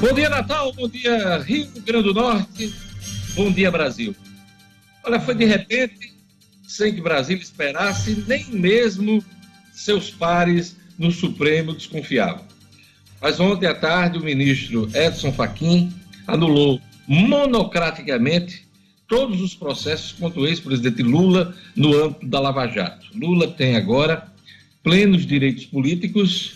Bom dia, Natal. Bom dia, Rio Grande do Norte. Bom dia, Brasil. Olha, foi de repente, sem que Brasília esperasse, nem mesmo seus pares no Supremo desconfiavam. Mas ontem à tarde, o ministro Edson Fachin anulou monocraticamente todos os processos contra o ex-presidente Lula no âmbito da Lava Jato. Lula tem agora plenos direitos políticos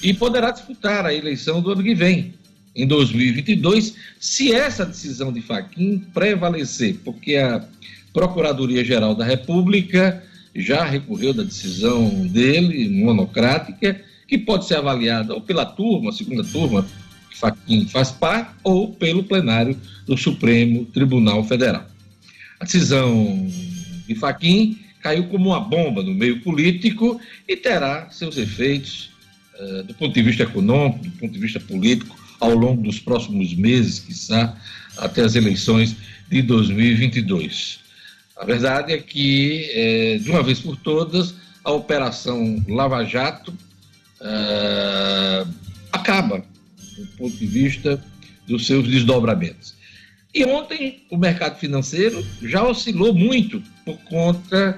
e poderá disputar a eleição do ano que vem, em 2022, se essa decisão de Faquim prevalecer, porque a Procuradoria-Geral da República já recorreu da decisão dele, monocrática, que pode ser avaliada ou pela turma, segunda turma, que Faquim faz parte, ou pelo plenário do Supremo Tribunal Federal. A decisão de Faquim caiu como uma bomba no meio político e terá seus efeitos uh, do ponto de vista econômico, do ponto de vista político, ao longo dos próximos meses, quiçá, até as eleições de 2022. A verdade é que, é, de uma vez por todas, a Operação Lava Jato uh, acaba, do ponto de vista dos seus desdobramentos. E ontem o mercado financeiro já oscilou muito por conta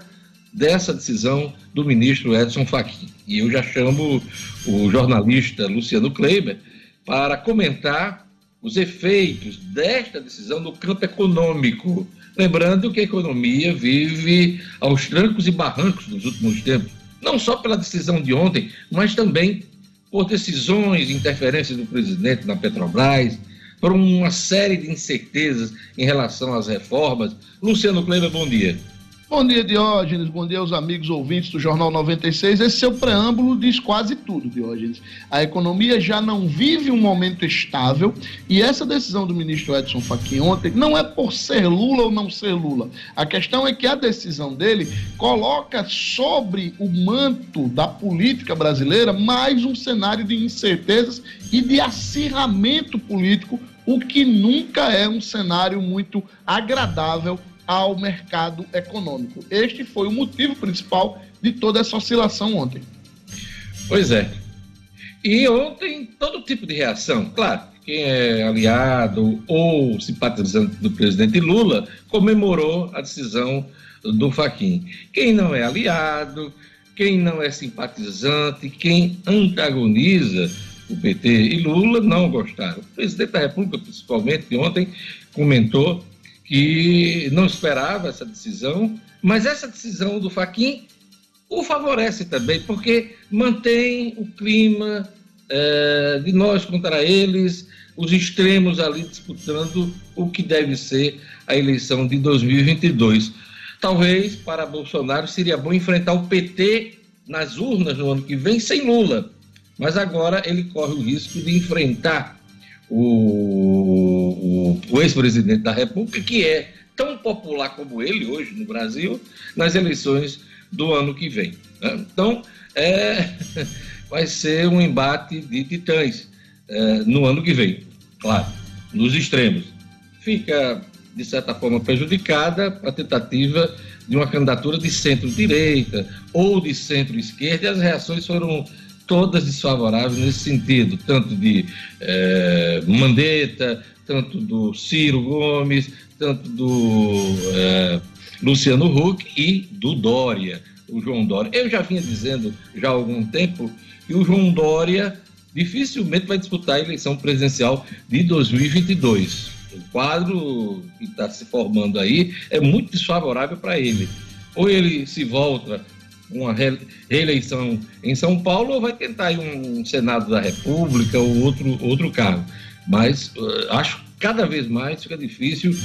dessa decisão do ministro Edson Fachin. E eu já chamo o jornalista Luciano Kleiber para comentar os efeitos desta decisão no campo econômico. Lembrando que a economia vive aos trancos e barrancos nos últimos tempos, não só pela decisão de ontem, mas também por decisões e interferências do presidente na Petrobras, por uma série de incertezas em relação às reformas. Luciano Kleber, bom dia. Bom dia, Diógenes. Bom dia aos amigos ouvintes do Jornal 96. Esse seu preâmbulo diz quase tudo, Diógenes. A economia já não vive um momento estável e essa decisão do ministro Edson Fachin ontem não é por ser Lula ou não ser Lula. A questão é que a decisão dele coloca sobre o manto da política brasileira mais um cenário de incertezas e de acirramento político, o que nunca é um cenário muito agradável ao mercado econômico. Este foi o motivo principal de toda essa oscilação ontem. Pois é. E ontem, todo tipo de reação, claro, quem é aliado ou simpatizante do presidente Lula comemorou a decisão do Faquin. Quem não é aliado, quem não é simpatizante, quem antagoniza o PT e Lula não gostaram. O presidente da República, principalmente, ontem comentou que não esperava essa decisão, mas essa decisão do Faquin o favorece também, porque mantém o clima é, de nós contra eles, os extremos ali disputando o que deve ser a eleição de 2022. Talvez para Bolsonaro seria bom enfrentar o PT nas urnas no ano que vem sem Lula, mas agora ele corre o risco de enfrentar o, o, o ex-presidente da República, que é tão popular como ele hoje no Brasil, nas eleições do ano que vem. Né? Então, é, vai ser um embate de titãs é, no ano que vem, claro, nos extremos. Fica, de certa forma, prejudicada a tentativa de uma candidatura de centro-direita ou de centro-esquerda, e as reações foram todas desfavoráveis nesse sentido, tanto de é, Mandetta, tanto do Ciro Gomes, tanto do é, Luciano Huck e do Dória, o João Dória. Eu já vinha dizendo já há algum tempo que o João Dória dificilmente vai disputar a eleição presidencial de 2022. O quadro que está se formando aí é muito desfavorável para ele. Ou ele se volta uma reeleição em São Paulo ou vai tentar um Senado da República ou outro, outro cargo. Mas uh, acho cada vez mais fica difícil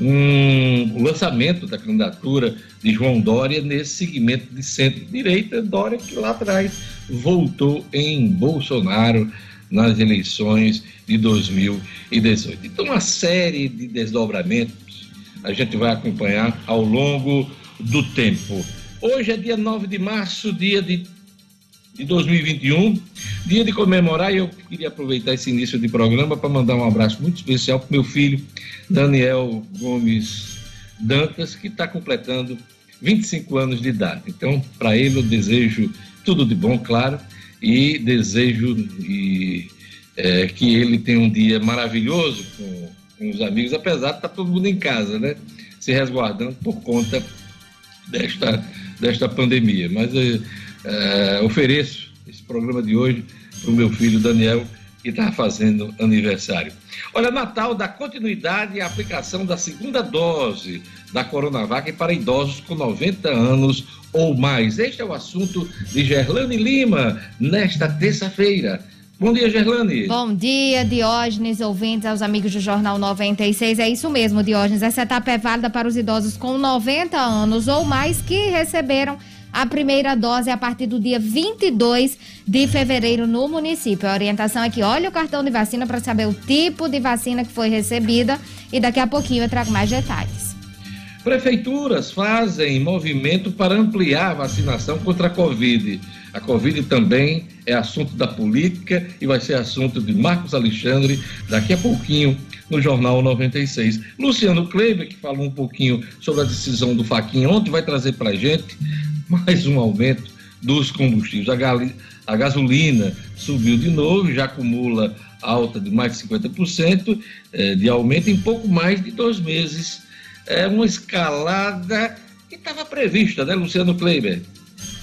um lançamento da candidatura de João Dória nesse segmento de centro-direita. Dória que lá atrás voltou em Bolsonaro nas eleições de 2018. Então, uma série de desdobramentos a gente vai acompanhar ao longo do tempo. Hoje é dia 9 de março, dia de, de 2021, dia de comemorar, e eu queria aproveitar esse início de programa para mandar um abraço muito especial para meu filho, Daniel Gomes Dantas, que está completando 25 anos de idade. Então, para ele, eu desejo tudo de bom, claro, e desejo e é, que ele tem um dia maravilhoso com, com os amigos, apesar de estar todo mundo em casa, né? Se resguardando por conta desta, desta pandemia. Mas é, ofereço esse programa de hoje para o meu filho Daniel, que está fazendo aniversário. Olha, Natal dá continuidade à aplicação da segunda dose da Coronavac para idosos com 90 anos ou mais. Este é o assunto de Gerlane Lima nesta terça-feira. Bom dia, Gerlane. Bom dia, Diógenes, ouvintes, aos amigos do Jornal 96. É isso mesmo, Diógenes. Essa etapa é válida para os idosos com 90 anos ou mais que receberam a primeira dose a partir do dia 22 de fevereiro no município. A orientação é que olhe o cartão de vacina para saber o tipo de vacina que foi recebida e daqui a pouquinho eu trago mais detalhes. Prefeituras fazem movimento para ampliar a vacinação contra a Covid. A Covid também é assunto da política e vai ser assunto de Marcos Alexandre daqui a pouquinho no Jornal 96. Luciano Kleber, que falou um pouquinho sobre a decisão do Faquinha ontem, vai trazer para a gente mais um aumento dos combustíveis. A, a gasolina subiu de novo, já acumula alta de mais de 50% eh, de aumento em pouco mais de dois meses. É uma escalada que estava prevista, né, Luciano Kleiber?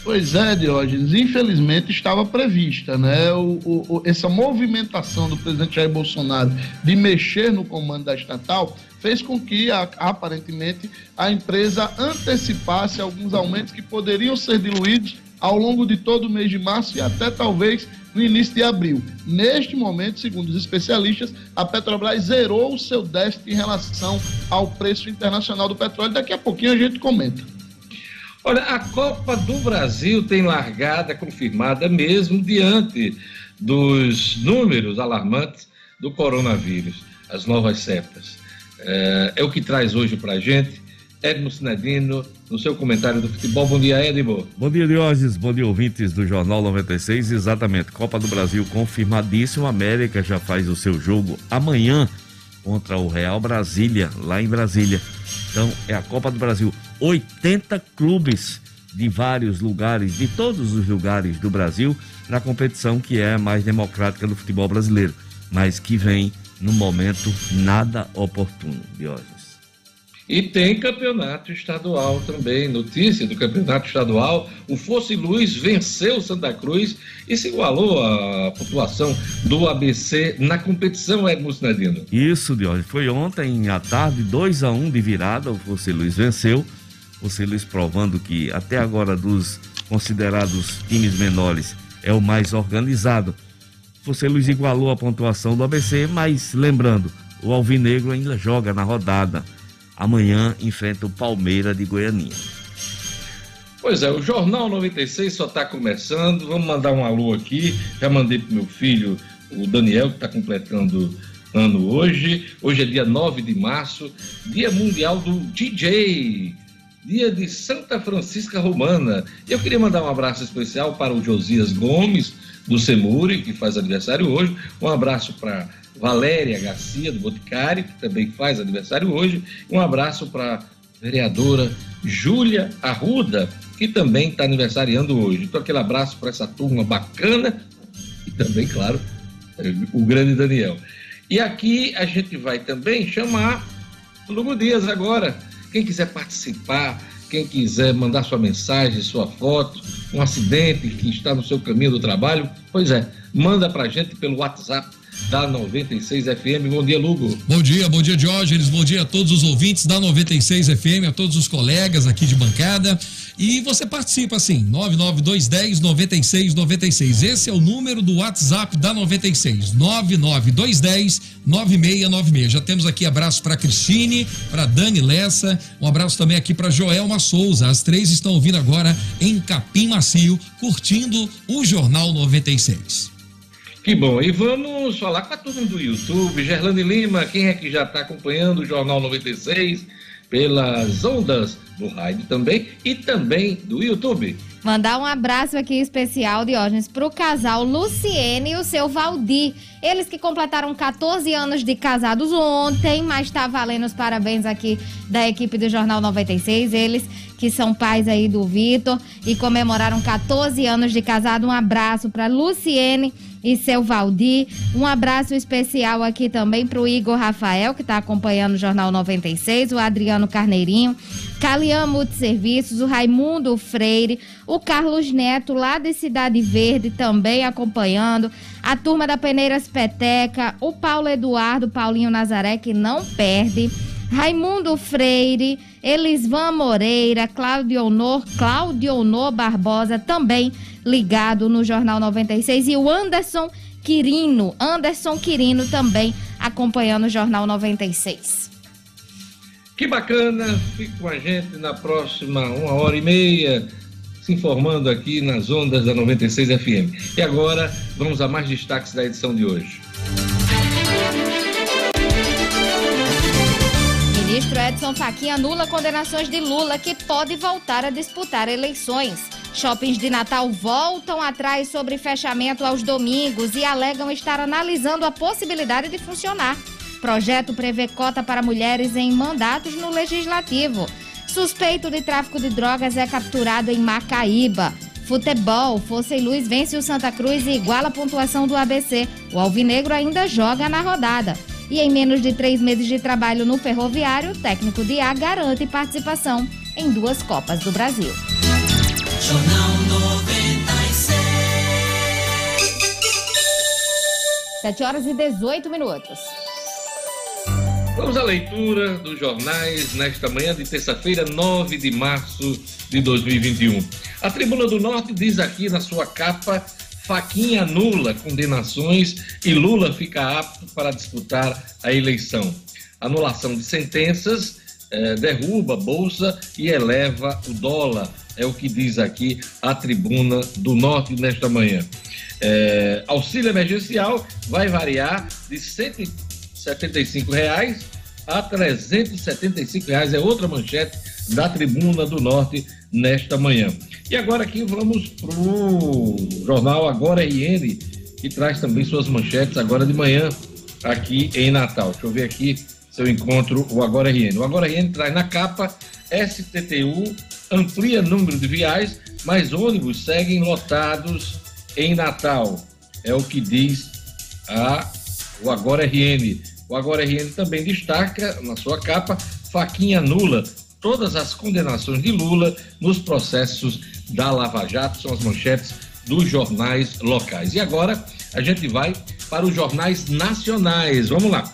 Pois é, Diógenes, infelizmente estava prevista, né? O, o, essa movimentação do presidente Jair Bolsonaro de mexer no comando da estatal fez com que, aparentemente, a empresa antecipasse alguns aumentos que poderiam ser diluídos ao longo de todo o mês de março e até talvez no início de abril. Neste momento, segundo os especialistas, a Petrobras zerou o seu déficit em relação ao preço internacional do petróleo. Daqui a pouquinho a gente comenta. Olha, a Copa do Brasil tem largada confirmada mesmo diante dos números alarmantes do coronavírus, as novas cepas. É, é o que traz hoje para a gente Edmo Sinedino, no seu comentário do futebol. Bom dia, Edmo. Bom dia, Diógenes. Bom dia, ouvintes do Jornal 96. Exatamente, Copa do Brasil confirmadíssimo. América já faz o seu jogo amanhã contra o Real Brasília, lá em Brasília. Então, é a Copa do Brasil. 80 clubes de vários lugares, de todos os lugares do Brasil, na competição que é a mais democrática do futebol brasileiro, mas que vem no momento nada oportuno, Diógenes. E tem campeonato estadual também. Notícia do campeonato estadual: o Fosse Luz venceu Santa Cruz e se igualou à pontuação do ABC na competição, Edmo Sinadino. Isso, Diógenes. Foi ontem à tarde, 2 a 1 um de virada. O Fosse Luz venceu. Fosse Luz provando que até agora dos considerados times menores é o mais organizado. Fosse Luz igualou a pontuação do ABC, mas lembrando, o Alvinegro ainda joga na rodada amanhã enfrenta o Palmeira de Goianinha. Pois é, o Jornal 96 só está começando. Vamos mandar um alô aqui. Já mandei para meu filho, o Daniel, que está completando ano hoje. Hoje é dia 9 de março, Dia Mundial do DJ, dia de Santa Francisca Romana. Eu queria mandar um abraço especial para o Josias Gomes, do Semuri, que faz aniversário hoje. Um abraço para Valéria Garcia, do Boticário, que também faz aniversário hoje. Um abraço para a vereadora Júlia Arruda, que também está aniversariando hoje. Então, aquele abraço para essa turma bacana e também, claro, o grande Daniel. E aqui a gente vai também chamar o Lugo Dias agora. Quem quiser participar, quem quiser mandar sua mensagem, sua foto, um acidente que está no seu caminho do trabalho, pois é, manda para a gente pelo WhatsApp da 96 FM. Bom dia, Lugo. Bom dia, bom dia, Diógenes. Bom dia a todos os ouvintes da 96 FM, a todos os colegas aqui de bancada. E você participa assim, 99210 9696. Esse é o número do WhatsApp da 96. 99210 9696. Já temos aqui abraço para Cristine, para Dani Lessa, um abraço também aqui para Joelma Souza. As três estão ouvindo agora em Capim Macio, curtindo o Jornal 96. Que bom. E vamos falar com a turma do YouTube. Gerlane Lima, quem é que já está acompanhando o Jornal 96 pelas ondas do rádio também e também do YouTube? Mandar um abraço aqui especial, Diógenes, para o casal Luciene e o seu Valdir. Eles que completaram 14 anos de casados ontem, mas está valendo os parabéns aqui da equipe do Jornal 96. Eles que são pais aí do Vitor e comemoraram 14 anos de casado. Um abraço para Luciene e seu Valdir. Um abraço especial aqui também para o Igor Rafael, que está acompanhando o Jornal 96, o Adriano Carneirinho, Calian Multiserviços, o Raimundo Freire, o Carlos Neto, lá de Cidade Verde, também acompanhando, a turma da Peneiras Peteca, o Paulo Eduardo, Paulinho Nazaré, que não perde, Raimundo Freire, Elisvan Moreira, Claudio Honor, Claudio Honor Barbosa, também ligado no Jornal 96, e o Anderson Quirino, Anderson Quirino também acompanhando o Jornal 96. Que bacana, fique com a gente na próxima uma hora e meia, se informando aqui nas ondas da 96 FM. E agora, vamos a mais destaques da edição de hoje. Ministro Edson Fachin anula condenações de Lula que pode voltar a disputar eleições. Shoppings de Natal voltam atrás sobre fechamento aos domingos e alegam estar analisando a possibilidade de funcionar. Projeto prevê cota para mulheres em mandatos no legislativo. Suspeito de tráfico de drogas é capturado em Macaíba. Futebol, Força e Luz vence o Santa Cruz e iguala a pontuação do ABC. O Alvinegro ainda joga na rodada. E em menos de três meses de trabalho no ferroviário, o técnico de A garante participação em duas Copas do Brasil. Jornal 96. 7 horas e 18 minutos. Vamos à leitura dos jornais nesta manhã de terça-feira, 9 de março de 2021. A Tribuna do Norte diz aqui na sua capa Faquinha anula condenações e Lula fica apto para disputar a eleição. Anulação de sentenças eh, derruba a bolsa e eleva o dólar. É o que diz aqui a Tribuna do Norte nesta manhã. Eh, auxílio emergencial vai variar de 175 reais a 375 reais. É outra manchete da Tribuna do Norte nesta manhã. E agora aqui vamos para o jornal Agora RN, que traz também suas manchetes agora de manhã aqui em Natal. Deixa eu ver aqui se eu encontro o Agora RN. O Agora RN traz na capa STTU amplia número de viais, mas ônibus seguem lotados em Natal. É o que diz a, o Agora RN. O Agora RN também destaca na sua capa faquinha nula todas as condenações de Lula nos processos da Lava Jato, são as manchetes dos jornais locais. E agora a gente vai para os jornais nacionais. Vamos lá.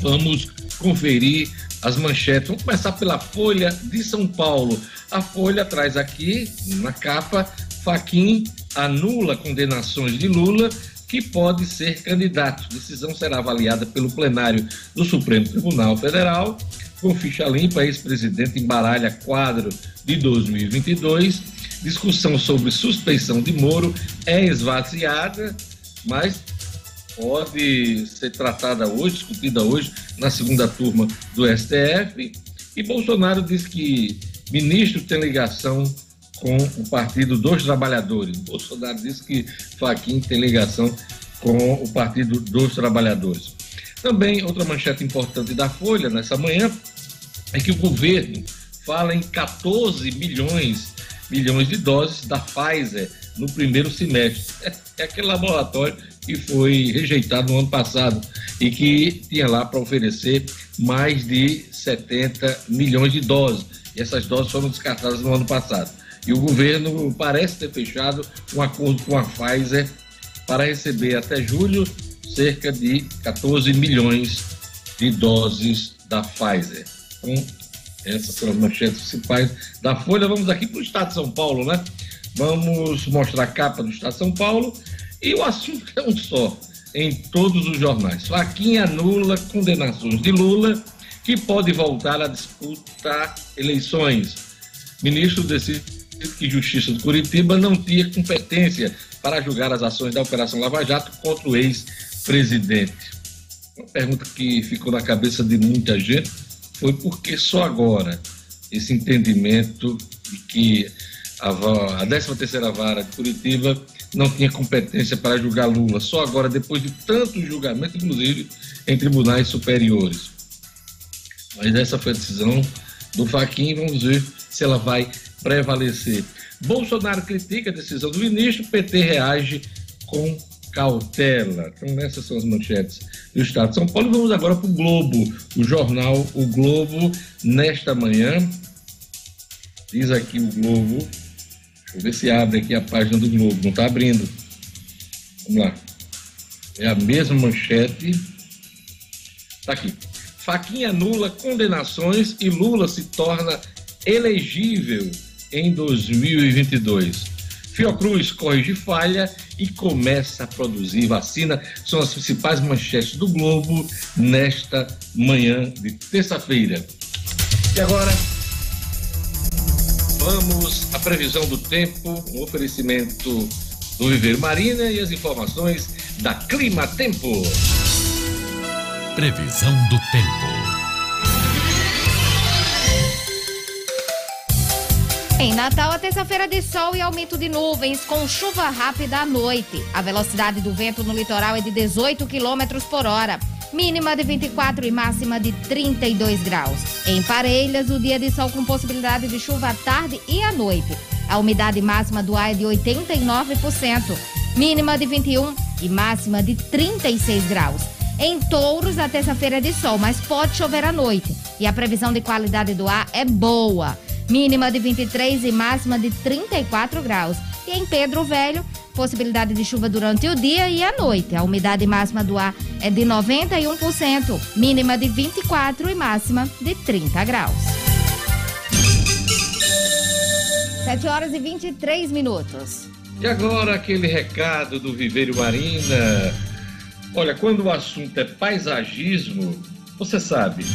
Vamos conferir as manchetes. Vamos começar pela Folha de São Paulo. A Folha traz aqui na capa: Faquim anula condenações de Lula que pode ser candidato. Decisão será avaliada pelo plenário do Supremo Tribunal Federal. Com ficha limpa, ex-presidente embaralha quadro de 2022. Discussão sobre suspeição de Moro é esvaziada, mas pode ser tratada hoje, discutida hoje, na segunda turma do STF. E Bolsonaro diz que ministro tem ligação com o Partido dos Trabalhadores. Bolsonaro diz que Faquin tem ligação com o Partido dos Trabalhadores. Também outra manchete importante da Folha nessa manhã é que o governo fala em 14 milhões, milhões de doses da Pfizer no primeiro semestre. É, é aquele laboratório que foi rejeitado no ano passado e que tinha lá para oferecer mais de 70 milhões de doses. E essas doses foram descartadas no ano passado. E o governo parece ter fechado um acordo com a Pfizer para receber até julho cerca de 14 milhões de doses da Pfizer. Com essas são as manchetes principais da Folha. Vamos aqui para o Estado de São Paulo, né? Vamos mostrar a capa do Estado de São Paulo e o assunto é um só em todos os jornais. Faquinha anula condenações de Lula que pode voltar a disputar eleições. Ministro decide que Justiça de Curitiba não tinha competência para julgar as ações da Operação Lava Jato contra o ex-presidente. Uma pergunta que ficou na cabeça de muita gente foi por que só agora esse entendimento de que a, a 13 terceira vara de Curitiba não tinha competência para julgar Lula, só agora, depois de tanto julgamento, inclusive em tribunais superiores. Mas essa foi a decisão do Faquin, vamos ver se ela vai prevalecer. Bolsonaro critica a decisão do ministro, PT reage com cautela. Então, essas são as manchetes do Estado de São Paulo. Vamos agora para o Globo, o jornal O Globo, nesta manhã. Diz aqui o Globo. Deixa eu ver se abre aqui a página do Globo. Não está abrindo. Vamos lá. É a mesma manchete. Está aqui. Faquinha anula condenações e Lula se torna elegível em 2022. Fiocruz corrige falha e começa a produzir vacina. São as principais manchetes do Globo nesta manhã de terça-feira. E agora, vamos à previsão do tempo, um oferecimento do Viver Marina e as informações da Clima Tempo. Previsão do tempo. Em Natal, a terça-feira de sol e aumento de nuvens, com chuva rápida à noite. A velocidade do vento no litoral é de 18 km por hora, mínima de 24 e máxima de 32 graus. Em Parelhas, o dia de sol com possibilidade de chuva à tarde e à noite. A umidade máxima do ar é de 89%, mínima de 21 e máxima de 36 graus. Em Touros, a terça-feira é de sol, mas pode chover à noite. E a previsão de qualidade do ar é boa mínima de 23 e máxima de 34 graus. E em Pedro Velho, possibilidade de chuva durante o dia e a noite. A umidade máxima do ar é de 91%, mínima de 24 e máxima de 30 graus. 7 horas e 23 minutos. E agora aquele recado do Viveiro Marina. Olha, quando o assunto é paisagismo, você sabe,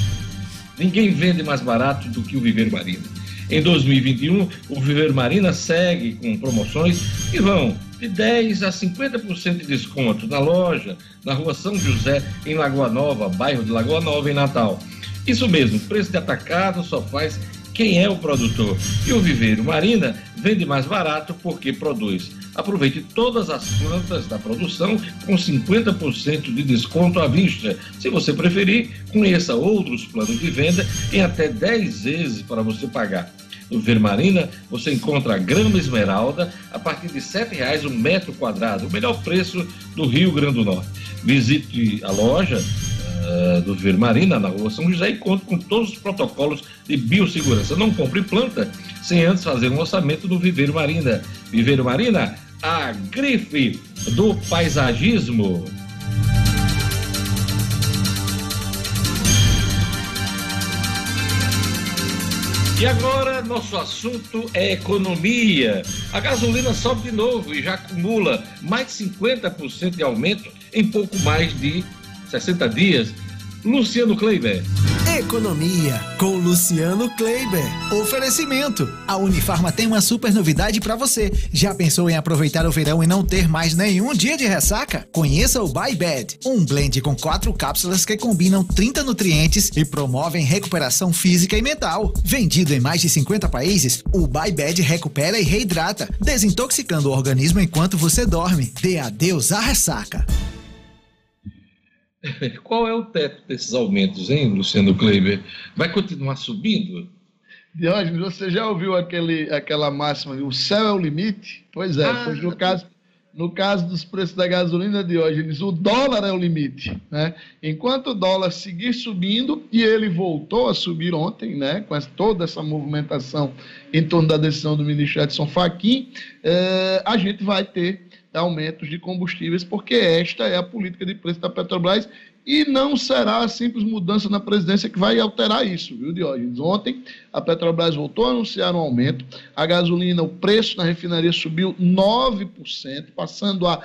ninguém vende mais barato do que o Viveiro Marina. Em 2021, o Viveiro Marina segue com promoções que vão de 10 a 50% de desconto na loja, na rua São José, em Lagoa Nova, bairro de Lagoa Nova, em Natal. Isso mesmo, preço de atacado só faz quem é o produtor. E o Viveiro Marina vende mais barato porque produz. Aproveite todas as plantas da produção com 50% de desconto à vista. Se você preferir, conheça outros planos de venda em até 10 vezes para você pagar. Vermarina, você encontra a grama esmeralda a partir de R$ 7,00 o metro quadrado, o melhor preço do Rio Grande do Norte. Visite a loja uh, do Vermarina, na rua São José, e conte com todos os protocolos de biossegurança. Não compre planta sem antes fazer um orçamento do Viveiro Marina. Viveiro Marina, a grife do paisagismo. E agora, nosso assunto é economia. A gasolina sobe de novo e já acumula mais de 50% de aumento em pouco mais de 60 dias. Luciano Kleiber. Economia com Luciano Kleiber. Oferecimento. A Unifarma tem uma super novidade para você. Já pensou em aproveitar o verão e não ter mais nenhum dia de ressaca? Conheça o Buy Bed, um blend com quatro cápsulas que combinam 30 nutrientes e promovem recuperação física e mental. Vendido em mais de 50 países, o Buy Bed recupera e reidrata, desintoxicando o organismo enquanto você dorme. Dê adeus à ressaca. Qual é o teto desses aumentos, hein, Luciano Kleiber? Vai continuar subindo? Diógenes, você já ouviu aquele, aquela máxima, o céu é o limite? Pois é, ah, pois no, caso, no caso dos preços da gasolina, Diógenes, o dólar é o limite. Né? Enquanto o dólar seguir subindo, e ele voltou a subir ontem, né, com toda essa movimentação em torno da decisão do ministro Edson Fachin, eh, a gente vai ter aumentos de combustíveis, porque esta é a política de preço da Petrobras e não será a simples mudança na presidência que vai alterar isso, viu, Diógenes? Ontem a Petrobras voltou a anunciar um aumento, a gasolina, o preço na refinaria subiu 9%, passando a R$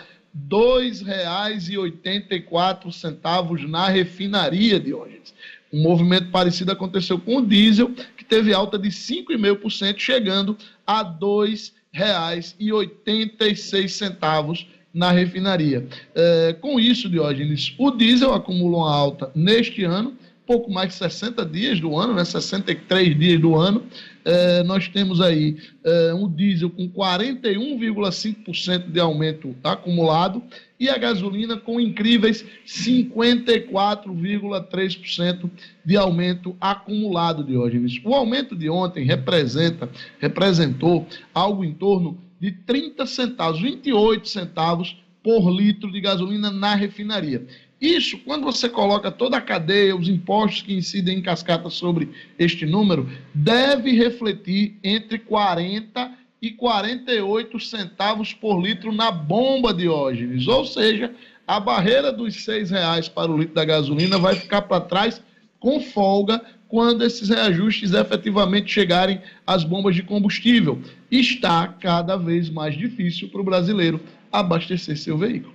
2,84 na refinaria, Diógenes. Um movimento parecido aconteceu com o diesel, que teve alta de 5,5%, chegando a R$ 2,00 reais e 86 centavos na refinaria. É, com isso, Diógenes, o diesel acumula uma alta neste ano pouco mais de 60 dias do ano, né, 63 dias do ano, é, nós temos aí é, um diesel com 41,5% de aumento acumulado e a gasolina com incríveis 54,3% de aumento acumulado, de hoje. O aumento de ontem representa, representou algo em torno de 30 centavos, 28 centavos por litro de gasolina na refinaria. Isso, quando você coloca toda a cadeia, os impostos que incidem em cascata sobre este número, deve refletir entre 40 e 48 centavos por litro na bomba Diógenes. Ou seja, a barreira dos seis reais para o litro da gasolina vai ficar para trás com folga quando esses reajustes efetivamente chegarem às bombas de combustível. Está cada vez mais difícil para o brasileiro abastecer seu veículo.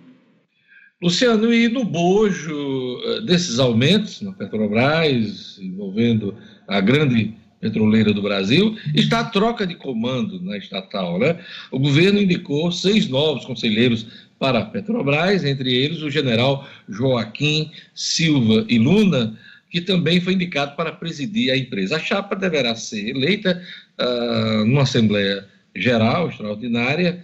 Luciano, e no bojo eh, desses aumentos na Petrobras, envolvendo a grande petroleira do Brasil, está a troca de comando na estatal. Né? O governo indicou seis novos conselheiros para a Petrobras, entre eles o general Joaquim Silva e Luna, que também foi indicado para presidir a empresa. A chapa deverá ser eleita uh, numa Assembleia Geral Extraordinária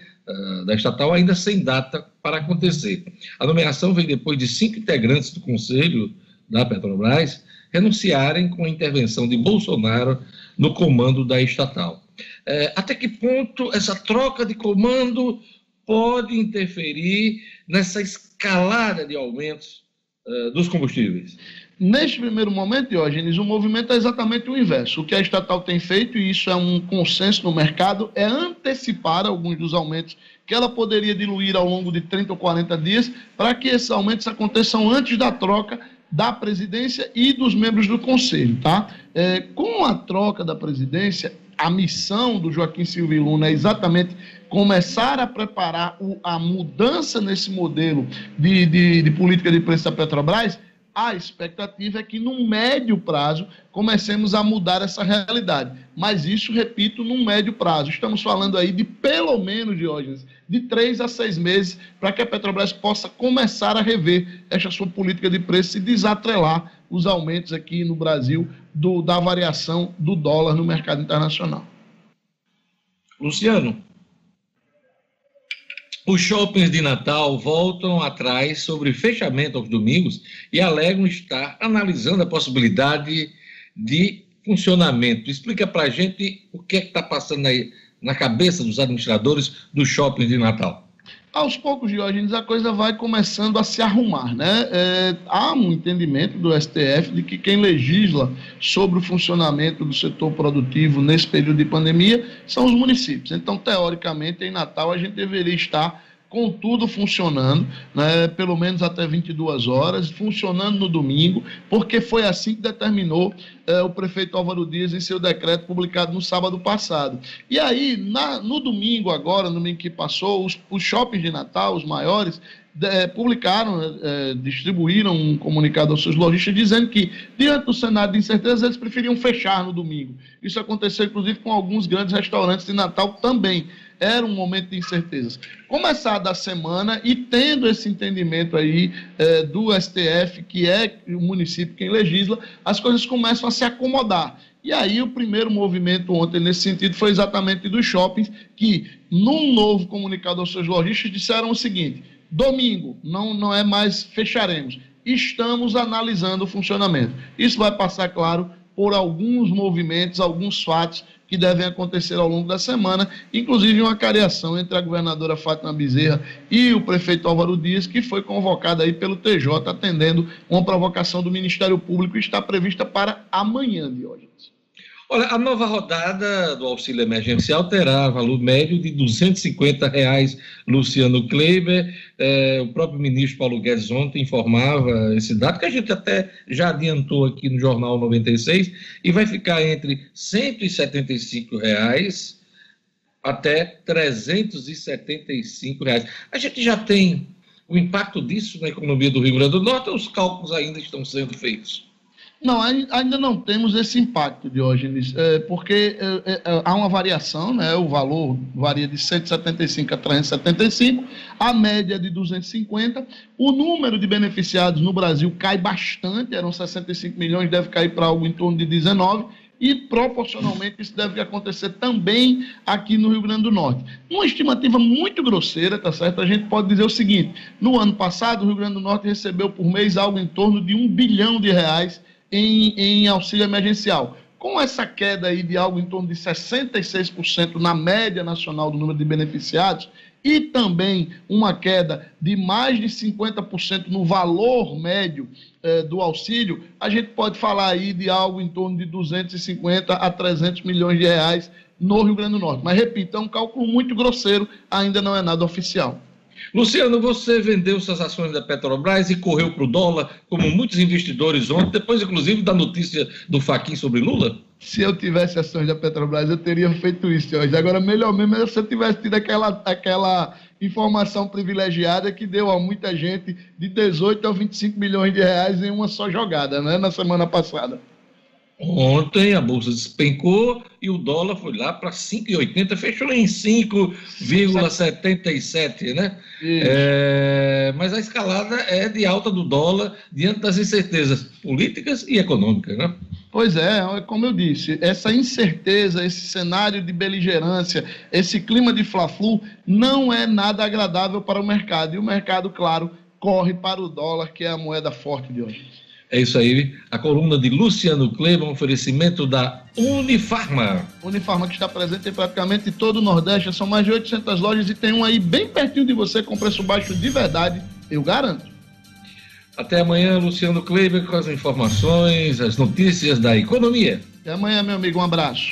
da estatal, ainda sem data para acontecer. A nomeação vem depois de cinco integrantes do Conselho da Petrobras renunciarem com a intervenção de Bolsonaro no comando da estatal. É, até que ponto essa troca de comando pode interferir nessa escalada de aumentos uh, dos combustíveis? Neste primeiro momento, Diógenes, o movimento é exatamente o inverso. O que a estatal tem feito, e isso é um consenso no mercado, é antecipar alguns dos aumentos que ela poderia diluir ao longo de 30 ou 40 dias, para que esses aumentos aconteçam antes da troca da presidência e dos membros do conselho, tá? É, com a troca da presidência, a missão do Joaquim Silva e Luna é exatamente começar a preparar o, a mudança nesse modelo de, de, de política de preço da Petrobras a expectativa é que, no médio prazo, comecemos a mudar essa realidade. Mas isso, repito, num médio prazo. Estamos falando aí de pelo menos, Diógenes, de três a seis meses, para que a Petrobras possa começar a rever essa sua política de preço e desatrelar os aumentos aqui no Brasil do, da variação do dólar no mercado internacional. Luciano, os shoppings de Natal voltam atrás sobre fechamento aos domingos e alegam estar analisando a possibilidade de funcionamento. Explica para a gente o que é está passando aí na cabeça dos administradores dos shoppings de Natal. Aos poucos, Diógenes, a coisa vai começando a se arrumar. Né? É, há um entendimento do STF de que quem legisla sobre o funcionamento do setor produtivo nesse período de pandemia são os municípios. Então, teoricamente, em Natal, a gente deveria estar com tudo funcionando, né, pelo menos até 22 horas, funcionando no domingo, porque foi assim que determinou é, o prefeito Álvaro Dias em seu decreto publicado no sábado passado. E aí, na, no domingo agora, no domingo que passou, os, os shoppings de Natal, os maiores, é, publicaram, é, distribuíram um comunicado aos seus lojistas dizendo que, diante do cenário de incerteza, eles preferiam fechar no domingo. Isso aconteceu, inclusive, com alguns grandes restaurantes de Natal também era um momento de incertezas. Começada a semana e tendo esse entendimento aí é, do STF, que é o município quem legisla, as coisas começam a se acomodar. E aí o primeiro movimento ontem nesse sentido foi exatamente dos shoppings, que num novo comunicado aos seus lojistas disseram o seguinte: domingo não, não é mais fecharemos, estamos analisando o funcionamento. Isso vai passar, claro, por alguns movimentos, alguns fatos que devem acontecer ao longo da semana, inclusive uma cariação entre a governadora Fátima Bezerra e o prefeito Álvaro Dias, que foi convocada aí pelo TJ, atendendo uma provocação do Ministério Público e está prevista para amanhã de hoje. Olha, a nova rodada do auxílio emergencial terá valor médio de 250 reais, Luciano Kleiber. É, o próprio ministro Paulo Guedes ontem informava esse dado, que a gente até já adiantou aqui no Jornal 96, e vai ficar entre 175 reais até 375 reais. A gente já tem o impacto disso na economia do Rio Grande do Norte os cálculos ainda estão sendo feitos? Não, ainda não temos esse impacto, Diógenes, é, porque é, é, há uma variação, né? o valor varia de 175 a 375, a média de 250. O número de beneficiados no Brasil cai bastante, eram 65 milhões, deve cair para algo em torno de 19 e proporcionalmente isso deve acontecer também aqui no Rio Grande do Norte. Uma estimativa muito grosseira, tá certo? A gente pode dizer o seguinte: no ano passado, o Rio Grande do Norte recebeu por mês algo em torno de um bilhão de reais em, em auxílio emergencial. Com essa queda aí de algo em torno de 66% na média nacional do número de beneficiados e também uma queda de mais de 50% no valor médio eh, do auxílio, a gente pode falar aí de algo em torno de 250 a 300 milhões de reais no Rio Grande do Norte. Mas repito, é um cálculo muito grosseiro, ainda não é nada oficial. Luciano, você vendeu suas ações da Petrobras e correu para o dólar, como muitos investidores ontem, depois, inclusive, da notícia do Faquin sobre Lula? Se eu tivesse ações da Petrobras, eu teria feito isso hoje. Agora, melhor mesmo é se eu tivesse tido aquela, aquela informação privilegiada que deu a muita gente de 18 a 25 milhões de reais em uma só jogada, né, na semana passada. Ontem a bolsa despencou e o dólar foi lá para 5,80, fechou em 5,77, né? É, mas a escalada é de alta do dólar diante das incertezas políticas e econômicas, né? Pois é, é, como eu disse, essa incerteza, esse cenário de beligerância, esse clima de fla-flu não é nada agradável para o mercado. E o mercado, claro, corre para o dólar, que é a moeda forte de hoje. É isso aí, a coluna de Luciano Kleber, um oferecimento da Unifarma. Unifarma que está presente em praticamente todo o Nordeste, são mais de 800 lojas e tem um aí bem pertinho de você com preço baixo de verdade, eu garanto. Até amanhã, Luciano Kleber, com as informações, as notícias da economia. Até amanhã, meu amigo, um abraço.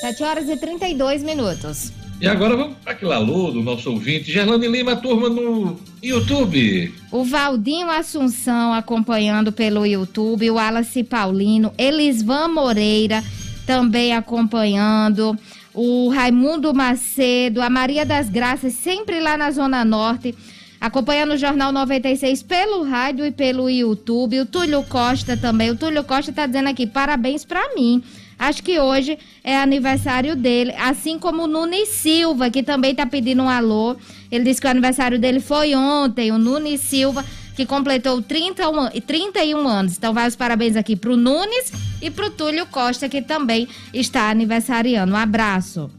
7 horas e 32 minutos. E agora vamos para aquele alô do nosso ouvinte, Gerlane Lima, turma no YouTube. O Valdinho Assunção acompanhando pelo YouTube, o Wallace Paulino, Elisvan Moreira também acompanhando, o Raimundo Macedo, a Maria das Graças, sempre lá na Zona Norte, acompanhando o Jornal 96 pelo rádio e pelo YouTube, o Túlio Costa também. O Túlio Costa está dizendo aqui, parabéns para mim. Acho que hoje é aniversário dele, assim como o Nunes Silva, que também está pedindo um alô. Ele disse que o aniversário dele foi ontem, o Nunes Silva, que completou 30, 31 anos. Então, vai os parabéns aqui para o Nunes e para o Túlio Costa, que também está aniversariando. Um abraço.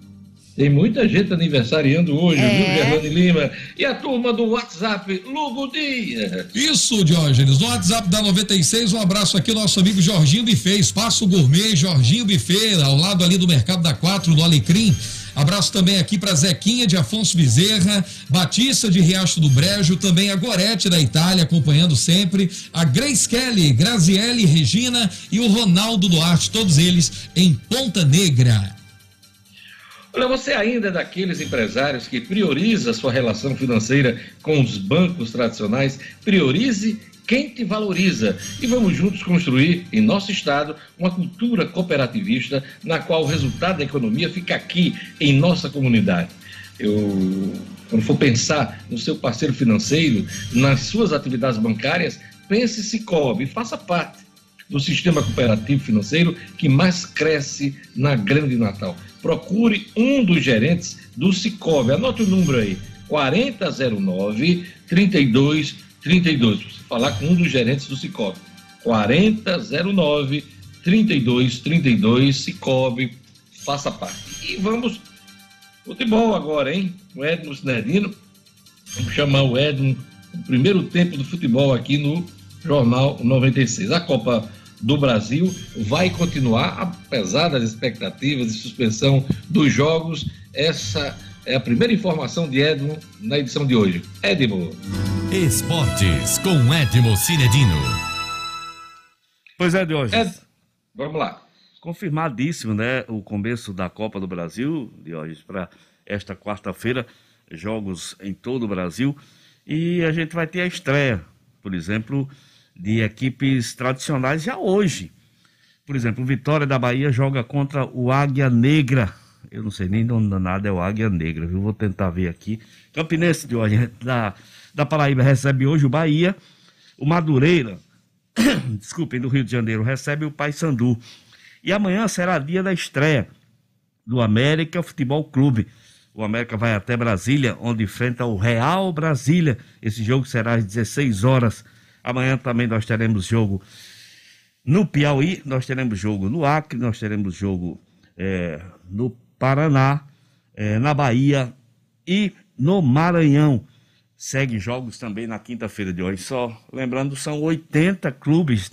Tem muita gente aniversariando hoje, é. viu, Gerlane Lima? E a turma do WhatsApp, Lugo Dias. Isso, Diógenes. No WhatsApp da 96, um abraço aqui, nosso amigo Jorginho Buffet, Espaço Gourmet, Jorginho Buffet, ao lado ali do Mercado da Quatro, no Alecrim. Abraço também aqui para Zequinha de Afonso Bezerra, Batista de Riacho do Brejo, também a Gorete da Itália, acompanhando sempre, a Grace Kelly, Graziele Regina e o Ronaldo Duarte, todos eles em Ponta Negra. Olha, você ainda é daqueles empresários que prioriza sua relação financeira com os bancos tradicionais? Priorize quem te valoriza e vamos juntos construir em nosso estado uma cultura cooperativista na qual o resultado da economia fica aqui em nossa comunidade. Eu, quando for pensar no seu parceiro financeiro, nas suas atividades bancárias, pense Cicobi, faça parte do sistema cooperativo financeiro que mais cresce na Grande Natal. Procure um dos gerentes do Cicobi. Anote o número aí: 4009 3232. Você falar com um dos gerentes do Cicobi. 4009 3232 Cicobi. Faça parte. E vamos futebol agora, hein? O Edmo Sinerdino. Vamos chamar o Edmo o primeiro tempo do futebol aqui no Jornal 96. A Copa do Brasil vai continuar, apesar das expectativas de suspensão dos jogos. Essa é a primeira informação de Edmo na edição de hoje. Edmo. Esportes com Edmo Cinedino. Pois é, de hoje. Ed... Vamos lá. Confirmadíssimo, né? O começo da Copa do Brasil, de hoje, para esta quarta-feira, jogos em todo o Brasil. E a gente vai ter a estreia, por exemplo, de equipes tradicionais já hoje. Por exemplo, o Vitória da Bahia joga contra o Águia Negra. Eu não sei nem de onde é o Águia Negra, viu? Vou tentar ver aqui. Campinense de hoje, da, da Paraíba recebe hoje o Bahia. O Madureira desculpem, do Rio de Janeiro, recebe o Paysandu. E amanhã será dia da estreia do América Futebol Clube. O América vai até Brasília, onde enfrenta o Real Brasília. Esse jogo será às 16 horas. Amanhã também nós teremos jogo no Piauí, nós teremos jogo no Acre, nós teremos jogo é, no Paraná, é, na Bahia e no Maranhão. Segue jogos também na quinta-feira de hoje. Só lembrando, são 80 clubes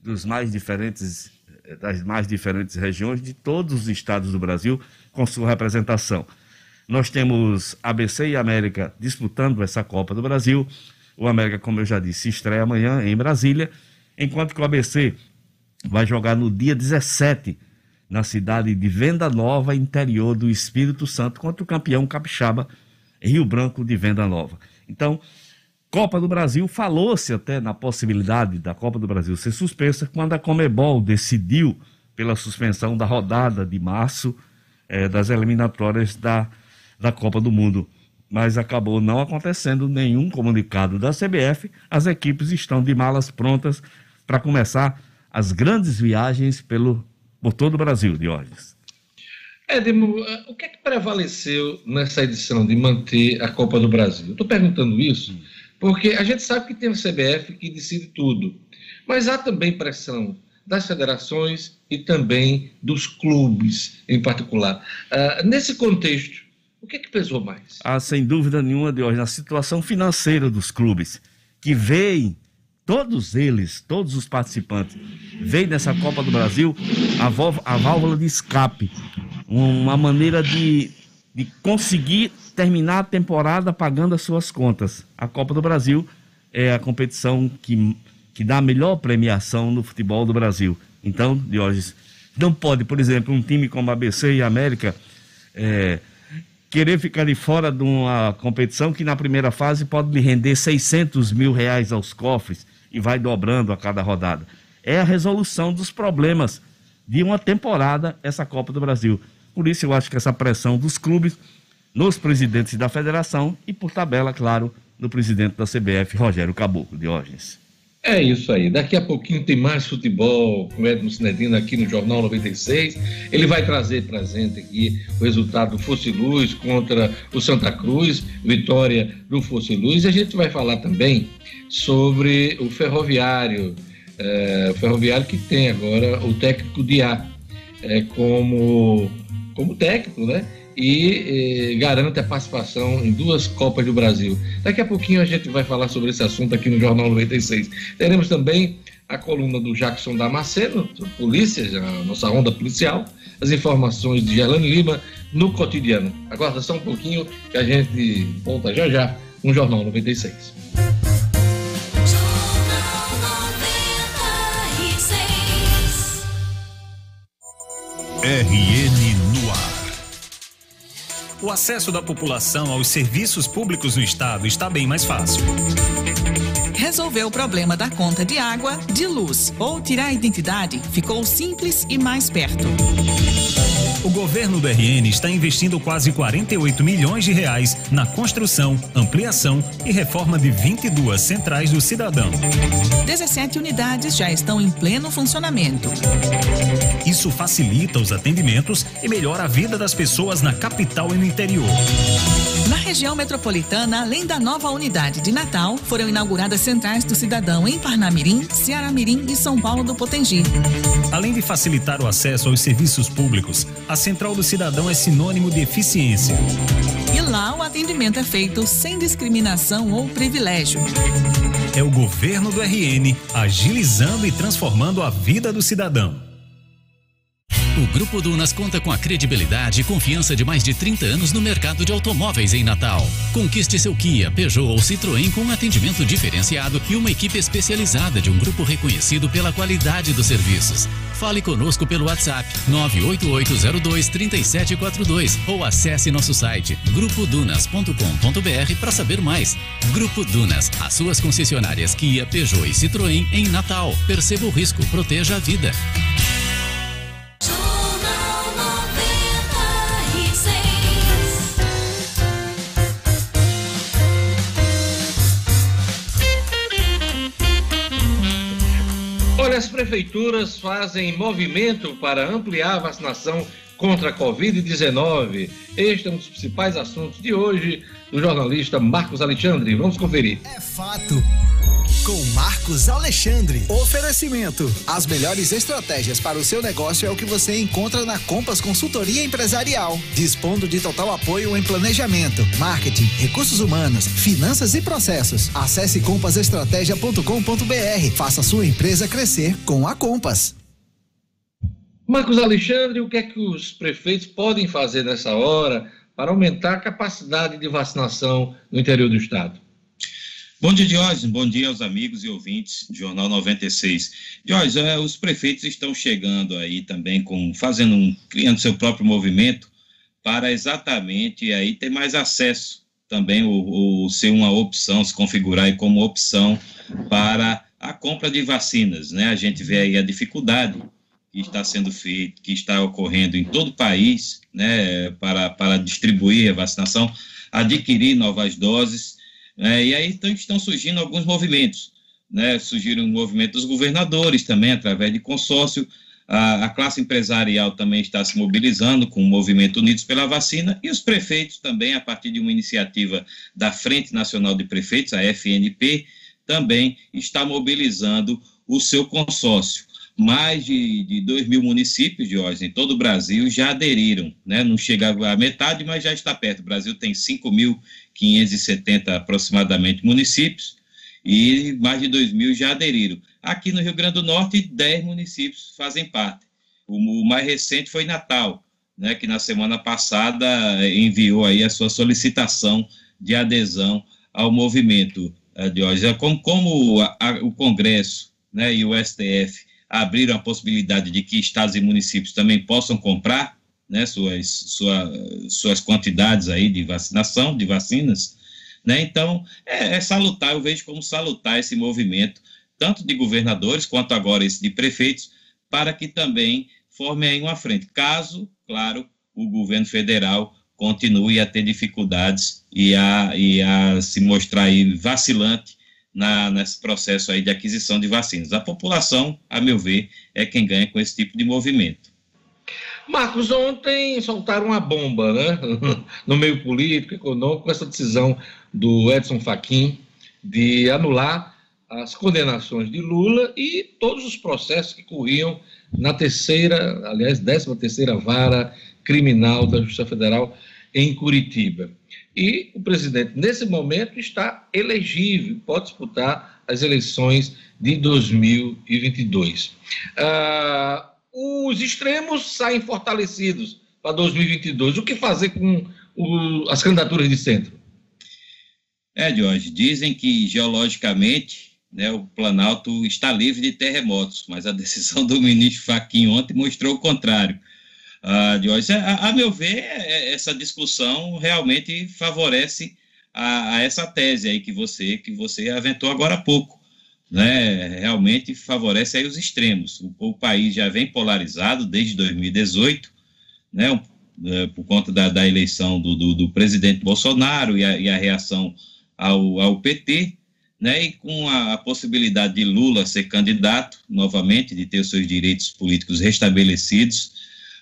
dos mais diferentes, das mais diferentes regiões de todos os estados do Brasil com sua representação. Nós temos ABC e América disputando essa Copa do Brasil. O América, como eu já disse, estreia amanhã em Brasília, enquanto que o ABC vai jogar no dia 17 na cidade de Venda Nova, interior do Espírito Santo, contra o campeão capixaba Rio Branco de Venda Nova. Então, Copa do Brasil, falou-se até na possibilidade da Copa do Brasil ser suspensa quando a Comebol decidiu pela suspensão da rodada de março eh, das eliminatórias da, da Copa do Mundo. Mas acabou não acontecendo nenhum comunicado da CBF. As equipes estão de malas prontas para começar as grandes viagens pelo, por todo o Brasil, Diógenes. Edmo, eh, o que é que prevaleceu nessa edição de manter a Copa do Brasil? Estou perguntando isso porque a gente sabe que tem a CBF que decide tudo, mas há também pressão das federações e também dos clubes em particular. Uh, nesse contexto, o que é que pesou mais? Ah, sem dúvida nenhuma, Diógenes, a situação financeira dos clubes, que veem todos eles, todos os participantes, veem nessa Copa do Brasil a, a válvula de escape uma maneira de, de conseguir terminar a temporada pagando as suas contas. A Copa do Brasil é a competição que, que dá a melhor premiação no futebol do Brasil. Então, Diógenes, não pode, por exemplo, um time como ABC e América é, querer ficar de fora de uma competição que na primeira fase pode lhe render 600 mil reais aos cofres e vai dobrando a cada rodada. É a resolução dos problemas de uma temporada essa Copa do Brasil. Por isso eu acho que essa pressão dos clubes, nos presidentes da federação e, por tabela, claro, no presidente da CBF, Rogério Caboclo, Diógenes. É isso aí. Daqui a pouquinho tem mais futebol com Edmo Cinedino aqui no Jornal 96. Ele vai trazer presente aqui o resultado do Fosse Luz contra o Santa Cruz, vitória do Fosse Luz. E a gente vai falar também sobre o Ferroviário, é, o Ferroviário que tem agora o técnico de A é, como como técnico, né? E, eh, garante a participação em duas Copas do Brasil. Daqui a pouquinho a gente vai falar sobre esse assunto aqui no Jornal 96. Teremos também a coluna do Jackson Damasceno, polícia, a nossa onda policial, as informações de Gelane Lima no cotidiano. Aguarda só um pouquinho que a gente volta já já no Jornal 96. RN no ar. O acesso da população aos serviços públicos no estado está bem mais fácil. Resolver o problema da conta de água, de luz ou tirar a identidade ficou simples e mais perto. O governo do RN está investindo quase 48 milhões de reais na construção, ampliação e reforma de 22 centrais do cidadão. 17 unidades já estão em pleno funcionamento. Isso facilita os atendimentos e melhora a vida das pessoas na capital e no interior. Na região metropolitana, além da nova unidade de Natal, foram inauguradas centrais do cidadão em Parnamirim, Ceará-Mirim e São Paulo do Potengi. Além de facilitar o acesso aos serviços públicos, a Central do Cidadão é sinônimo de eficiência. E lá o atendimento é feito sem discriminação ou privilégio. É o governo do RN agilizando e transformando a vida do cidadão. O Grupo Dunas conta com a credibilidade e confiança de mais de 30 anos no mercado de automóveis em Natal. Conquiste seu Kia, Peugeot ou Citroën com um atendimento diferenciado e uma equipe especializada de um grupo reconhecido pela qualidade dos serviços. Fale conosco pelo WhatsApp 988023742 ou acesse nosso site grupodunas.com.br para saber mais. Grupo Dunas, as suas concessionárias Kia, Peugeot e Citroën em Natal. Perceba o risco, proteja a vida. Prefeituras fazem movimento para ampliar a vacinação contra a Covid-19. Este é um dos principais assuntos de hoje do jornalista Marcos Alexandre. Vamos conferir. É fato com Marcos Alexandre. Oferecimento: as melhores estratégias para o seu negócio é o que você encontra na Compass Consultoria Empresarial, dispondo de total apoio em planejamento, marketing, recursos humanos, finanças e processos. Acesse compassestratégia.com.br. Faça sua empresa crescer com a Compass. Marcos Alexandre, o que é que os prefeitos podem fazer nessa hora para aumentar a capacidade de vacinação no interior do estado? Bom dia, Diógenes. Bom dia aos amigos e ouvintes do Jornal 96. Diógenes, é, os prefeitos estão chegando aí também com fazendo um, criando seu próprio movimento para exatamente aí ter mais acesso também o, o ser uma opção, se configurar aí como opção para a compra de vacinas, né? A gente vê aí a dificuldade que está sendo feita, que está ocorrendo em todo o país, né, para, para distribuir a vacinação, adquirir novas doses é, e aí então, estão surgindo alguns movimentos. Né? Surgiram um movimento dos governadores também, através de consórcio. A, a, classe empresarial também está se mobilizando com o movimento Unidos pela Vacina e os prefeitos também, a partir de uma iniciativa da Frente Nacional de Prefeitos, a FNP, também está mobilizando o seu consórcio. Mais de, de 2 mil municípios, de hoje em todo o Brasil já aderiram, né? não chega a metade, mas já está perto. O Brasil tem 5 mil 570 aproximadamente municípios e mais de 2 mil já aderiram. Aqui no Rio Grande do Norte, 10 municípios fazem parte. O, o mais recente foi Natal, né, que na semana passada enviou aí a sua solicitação de adesão ao movimento uh, de hoje. Como, como a, a, o Congresso né, e o STF abriram a possibilidade de que estados e municípios também possam comprar, né, suas, sua, suas quantidades aí de vacinação, de vacinas, né, então é, é salutar, eu vejo como salutar esse movimento, tanto de governadores quanto agora esse de prefeitos, para que também formem aí uma frente, caso, claro, o governo federal continue a ter dificuldades e a, e a se mostrar vacilante na, nesse processo aí de aquisição de vacinas. A população, a meu ver, é quem ganha com esse tipo de movimento. Marcos, ontem soltaram uma bomba, né? No meio político, econômico, com essa decisão do Edson Fachin de anular as condenações de Lula e todos os processos que corriam na terceira, aliás, décima terceira vara criminal da Justiça Federal em Curitiba. E o presidente, nesse momento, está elegível, pode disputar as eleições de 2022. Ah, os extremos saem fortalecidos para 2022. O que fazer com o, as candidaturas de centro? É, Jorge, dizem que geologicamente né, o Planalto está livre de terremotos, mas a decisão do ministro Faquinho ontem mostrou o contrário. Ah, Jorge, a, a, meu ver, é, essa discussão realmente favorece a, a, essa tese aí que você, que você aventou agora há pouco né, realmente favorece aí os extremos. O, o, país já vem polarizado desde 2018, né, é, por conta da, da eleição do, do, do, presidente Bolsonaro e a, e a reação ao, ao, PT, né, e com a, a, possibilidade de Lula ser candidato novamente, de ter os seus direitos políticos restabelecidos,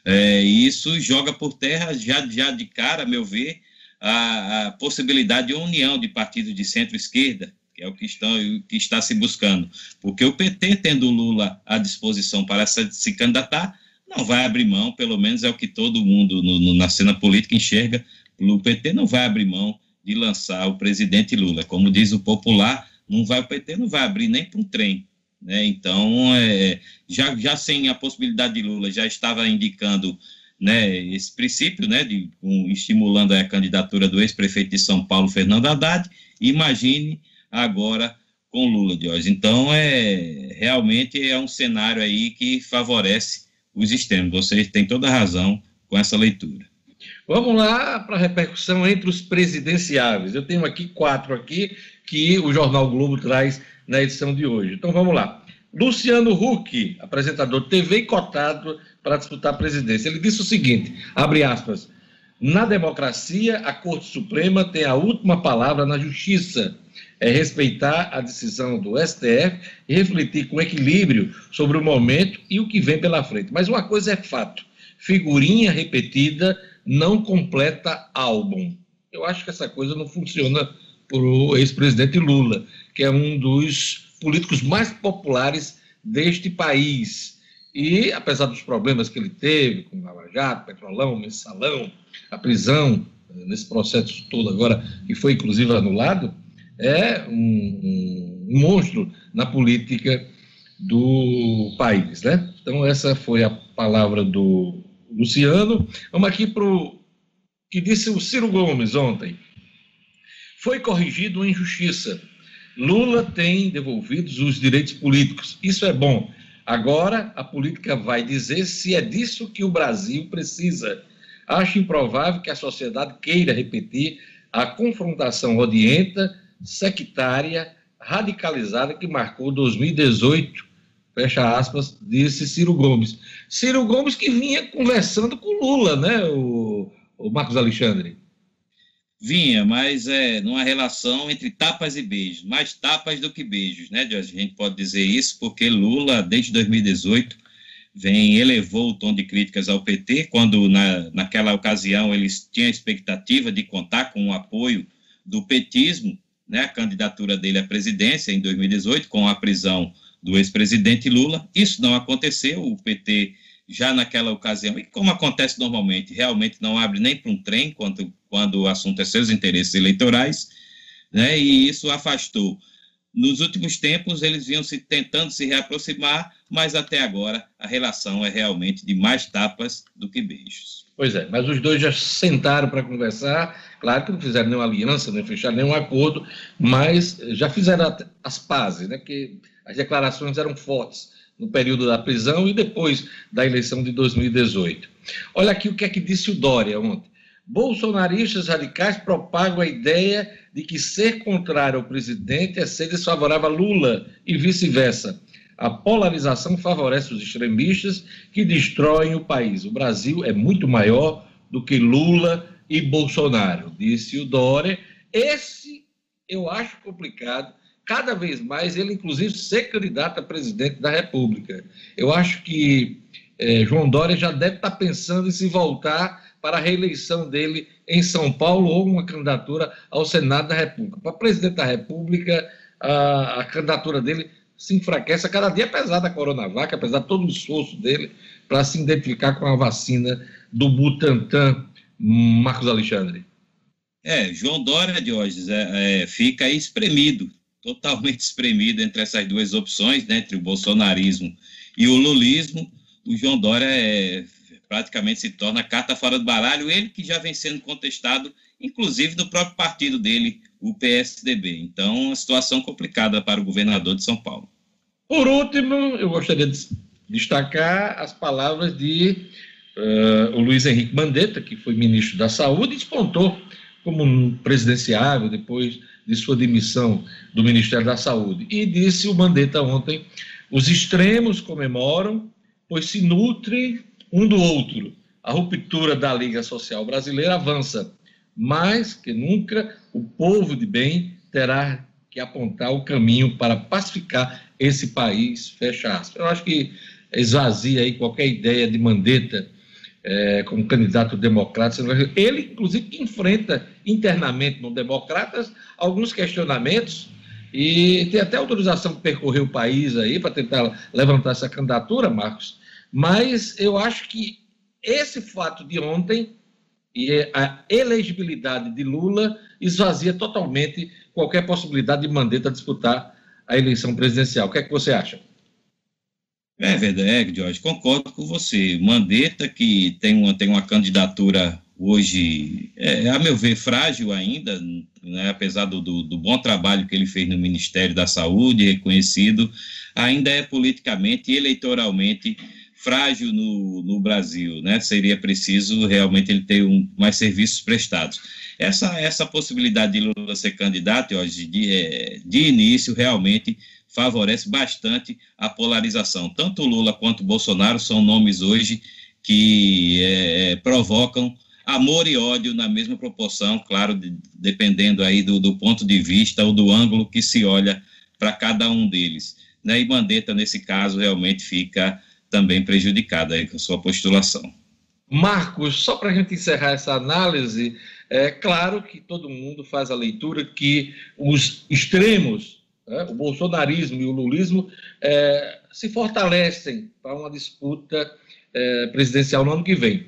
é, e isso joga por terra já, já de cara, a meu ver, a, a possibilidade de união de partidos de centro-esquerda, que é o que está, que está se buscando. Porque o PT, tendo Lula à disposição para se candidatar, não vai abrir mão, pelo menos é o que todo mundo no, no, na cena política enxerga, o PT não vai abrir mão de lançar o presidente Lula. Como diz o popular, não vai, o PT não vai abrir nem para um trem. Né? Então, é, já, já sem a possibilidade de Lula, já estava indicando né, esse princípio, né, de, um, estimulando a candidatura do ex-prefeito de São Paulo, Fernando Haddad. Imagine agora com Lula, de hoje. Então, é realmente é um cenário aí que favorece os extremos. Vocês têm toda a razão com essa leitura. Vamos lá para a repercussão entre os presidenciáveis. Eu tenho aqui quatro aqui que o Jornal Globo traz na edição de hoje. Então vamos lá. Luciano Huck, apresentador TV e cotado para disputar a presidência. Ele disse o seguinte, abre aspas, Na democracia, a Corte Suprema tem a última palavra na justiça. É respeitar a decisão do STF e refletir com equilíbrio sobre o momento e o que vem pela frente. Mas uma coisa é fato: figurinha repetida não completa álbum. Eu acho que essa coisa não funciona para o ex-presidente Lula, que é um dos políticos mais populares deste país. E, apesar dos problemas que ele teve com o Lava Jato, Petrolão, Mensalão, a prisão, nesse processo todo agora, que foi inclusive anulado, é um, um monstro na política do país. Né? Então, essa foi a palavra do Luciano. Vamos aqui para o que disse o Ciro Gomes ontem. Foi corrigido uma injustiça. Lula tem devolvido os direitos políticos. Isso é bom. Agora a política vai dizer se é disso que o Brasil precisa. Acho improvável que a sociedade queira repetir a confrontação odienta, sectária, radicalizada que marcou 2018 fecha aspas, disse Ciro Gomes. Ciro Gomes que vinha conversando com Lula, né, o, o Marcos Alexandre? Vinha, mas é numa relação entre tapas e beijos, mais tapas do que beijos, né, A gente pode dizer isso porque Lula, desde 2018, vem elevou o tom de críticas ao PT, quando na, naquela ocasião eles tinham a expectativa de contar com o apoio do petismo, né, a candidatura dele à presidência em 2018, com a prisão do ex-presidente Lula. Isso não aconteceu, o PT já naquela ocasião, e como acontece normalmente, realmente não abre nem para um trem quando, quando o assunto é seus interesses eleitorais, né, e isso afastou. Nos últimos tempos, eles vinham se tentando se reaproximar, mas até agora a relação é realmente de mais tapas do que beijos. Pois é, mas os dois já sentaram para conversar, claro que não fizeram nenhuma aliança, nem fecharam nenhum acordo, mas já fizeram as pazes, né, que as declarações eram fortes no período da prisão e depois da eleição de 2018. Olha aqui o que é que disse o Dória ontem. Bolsonaristas radicais propagam a ideia de que ser contrário ao presidente é ser desfavorável a Lula e vice-versa. A polarização favorece os extremistas que destroem o país. O Brasil é muito maior do que Lula e Bolsonaro, disse o Dória. Esse eu acho complicado cada vez mais ele, inclusive, ser candidato a presidente da República. Eu acho que é, João Dória já deve estar pensando em se voltar para a reeleição dele em São Paulo ou uma candidatura ao Senado da República. Para presidente da República, a, a candidatura dele se enfraquece a cada dia, apesar da Coronavac, apesar de todo o esforço dele para se identificar com a vacina do Butantan, Marcos Alexandre. É, João Dória, Diógenes, é, é, fica espremido totalmente espremido entre essas duas opções, né, entre o bolsonarismo e o lulismo, o João Dória é, praticamente se torna carta fora do baralho, ele que já vem sendo contestado, inclusive no próprio partido dele, o PSDB. Então, uma situação complicada para o governador de São Paulo. Por último, eu gostaria de destacar as palavras de uh, o Luiz Henrique Mandetta, que foi ministro da Saúde, e despontou como um presidenciável depois de sua demissão do Ministério da Saúde. E disse o Mandetta ontem: os extremos comemoram, pois se nutrem um do outro. A ruptura da Liga Social Brasileira avança. Mais que nunca, o povo de bem terá que apontar o caminho para pacificar esse país. Fecha aspas. Eu acho que esvazia aí qualquer ideia de Mandetta é, como candidato democrata. Ele, inclusive, enfrenta internamente no Democratas alguns questionamentos e tem até autorização de percorrer o país aí para tentar levantar essa candidatura, Marcos. Mas eu acho que esse fato de ontem e a elegibilidade de Lula esvazia totalmente qualquer possibilidade de Mandetta disputar a eleição presidencial. O que é que você acha? É verdade, Jorge, concordo com você. Mandetta, que tem uma, tem uma candidatura hoje, é, a meu ver, frágil ainda, né, apesar do, do, do, bom trabalho que ele fez no Ministério da Saúde, reconhecido, ainda é politicamente e eleitoralmente frágil no, no Brasil, né? Seria preciso realmente ele ter um, mais serviços prestados. Essa, essa possibilidade de Lula ser candidato, hoje de, é, de início, realmente favorece bastante a polarização. Tanto Lula quanto Bolsonaro são nomes hoje que é, provocam amor e ódio na mesma proporção, claro, de, dependendo aí do, do, ponto de vista ou do ângulo que se olha para cada um deles. Né? E Mandetta, nesse caso, realmente fica também prejudicada aí com sua postulação. Marcos, só para a gente encerrar essa análise, é claro que todo mundo faz a leitura que os extremos, né, o bolsonarismo e o lulismo, é, se fortalecem para uma disputa é, presidencial no ano que vem.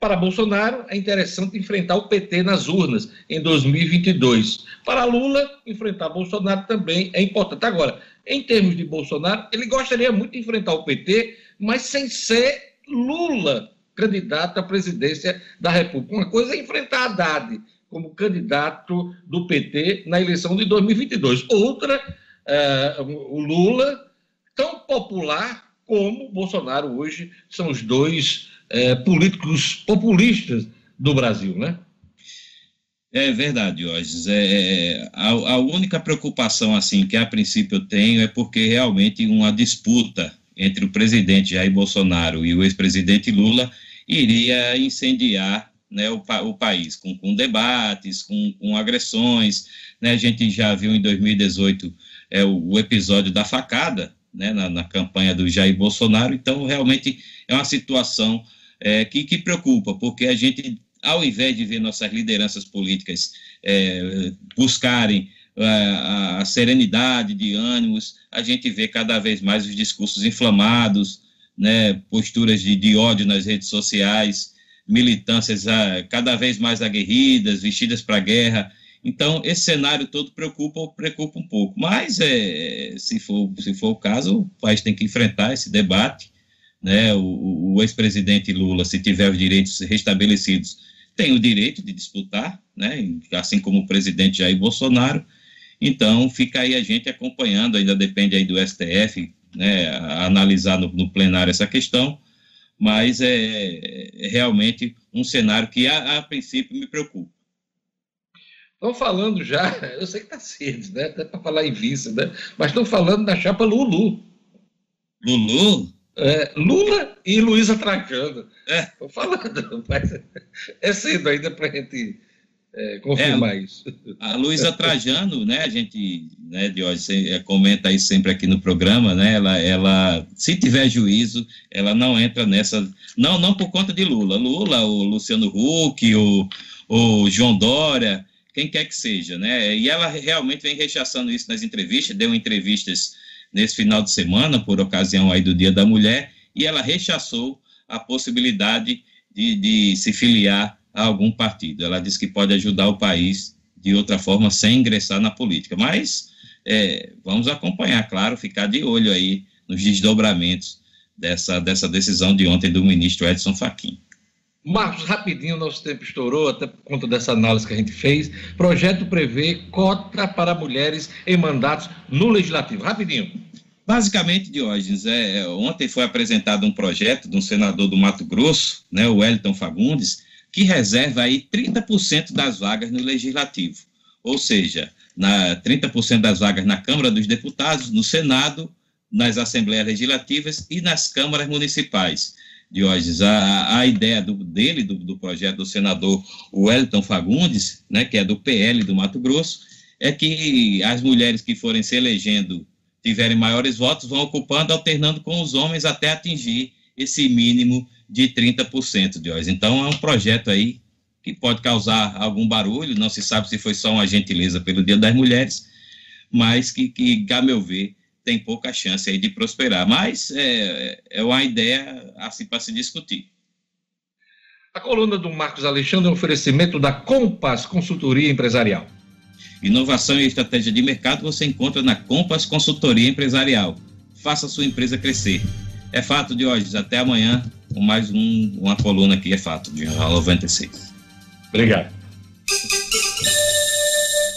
Para Bolsonaro, é interessante enfrentar o PT nas urnas em 2022. Para Lula, enfrentar Bolsonaro também é importante. Agora, em termos de Bolsonaro, ele gostaria muito de enfrentar o PT, mas sem ser Lula candidato à presidência da República. Uma coisa é enfrentar Haddad como candidato do PT na eleição de 2022. Outra, é, o Lula, tão popular como Bolsonaro hoje, são os dois é, políticos populistas do Brasil, né? É verdade, Jorge. É, é, a, a, única preocupação assim que a princípio eu tenho é porque realmente uma disputa entre o presidente Jair Bolsonaro e o ex-presidente Lula iria incendiar né, o, o país, com, com debates, com, com agressões. Né? A gente já viu em 2018 é, o, o episódio da facada né, na, na, campanha do Jair Bolsonaro, então realmente é uma situação é, que, que preocupa, porque a gente, ao invés de ver nossas lideranças políticas é, buscarem a, a, serenidade de ânimos, a gente vê cada vez mais os discursos inflamados, né, posturas de, de ódio nas redes sociais, militâncias ah, cada vez mais aguerridas, vestidas para a guerra. Então, esse cenário todo preocupa, preocupa um pouco. Mas, é, se, for, se for o caso, o país tem que enfrentar esse debate. Né? O, o ex-presidente Lula, se tiver os direitos restabelecidos, tem o direito de disputar, né? assim como o presidente Jair Bolsonaro. Então, fica aí a gente acompanhando, ainda depende aí do STF, né, analisar no, no, plenário essa questão, mas é, é realmente um cenário que, a, a princípio, me preocupa. Estão falando já, eu sei que está cedo, né? Até para falar em vice, né? Mas estão falando da chapa Lulu. Lulu? É, Lula e Luísa Trajano. Estou é. falando, mas é cedo ainda para a gente é, confirmar é, isso. A Luísa Trajano, né, a gente, né, de hoje, é, comenta isso sempre aqui no programa, né, ela, ela, se tiver juízo, ela não entra nessa, não, não por conta de Lula, Lula, o Luciano Huck, o, o João Dória, quem quer que seja, né, e ela realmente vem rechaçando isso nas entrevistas, deu entrevistas nesse final de semana, por ocasião aí do Dia da Mulher, e ela rechaçou a possibilidade de, de se filiar a algum partido. Ela diz que pode ajudar o país de outra forma sem ingressar na política. Mas é, vamos acompanhar, claro, ficar de olho aí nos desdobramentos dessa, dessa decisão de ontem do ministro Edson Fachin. Marcos, rapidinho, nosso tempo estourou, até por conta dessa análise que a gente fez. Projeto prevê cota para mulheres em mandatos no Legislativo. Rapidinho. Basicamente, Diógenes, é, é ontem foi apresentado um projeto de um senador do Mato Grosso, né, o Wellington Fagundes, que reserva aí 30% das vagas no legislativo. Ou seja, na 30% das vagas na Câmara dos Deputados, no Senado, nas Assembleias Legislativas e nas câmaras municipais. Diógenes, a, a ideia do, dele, do, do, projeto do senador Wellington Fagundes, né, que é do PL do Mato Grosso, é que as mulheres que forem se elegendo, tiverem maiores votos, vão ocupando, alternando com os homens até atingir esse mínimo de 30%, Diógenes. Então, é um projeto aí que pode causar algum barulho, não se sabe se foi só uma gentileza pelo Dia das Mulheres, mas que, que a meu ver, tem pouca chance aí de prosperar. Mas é, é uma ideia assim para se discutir. A coluna do Marcos Alexandre é um oferecimento da Compass Consultoria Empresarial. Inovação e estratégia de mercado você encontra na Compass Consultoria Empresarial. Faça sua empresa crescer. É fato de hoje. Até amanhã com mais um, uma coluna aqui, é fato, de Jornal 96. Obrigado.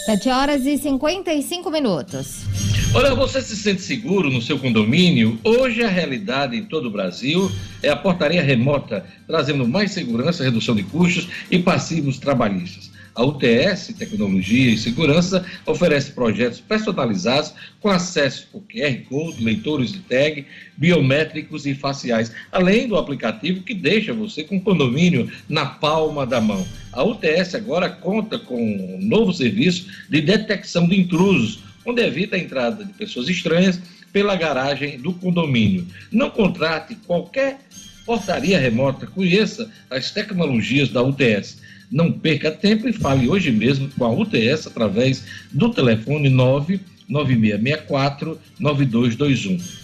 7 horas e 55 minutos. Olha, você se sente seguro no seu condomínio? Hoje a realidade em todo o Brasil é a portaria remota, trazendo mais segurança, redução de custos e passivos trabalhistas. A UTS, Tecnologia e Segurança, oferece projetos personalizados com acesso por QR Code, leitores de tag, biométricos e faciais, além do aplicativo que deixa você com condomínio na palma da mão. A UTS agora conta com um novo serviço de detecção de intrusos, onde evita a entrada de pessoas estranhas pela garagem do condomínio. Não contrate qualquer portaria remota, conheça as tecnologias da UTS. Não perca tempo e fale hoje mesmo com a UTS através do telefone 99664 9221.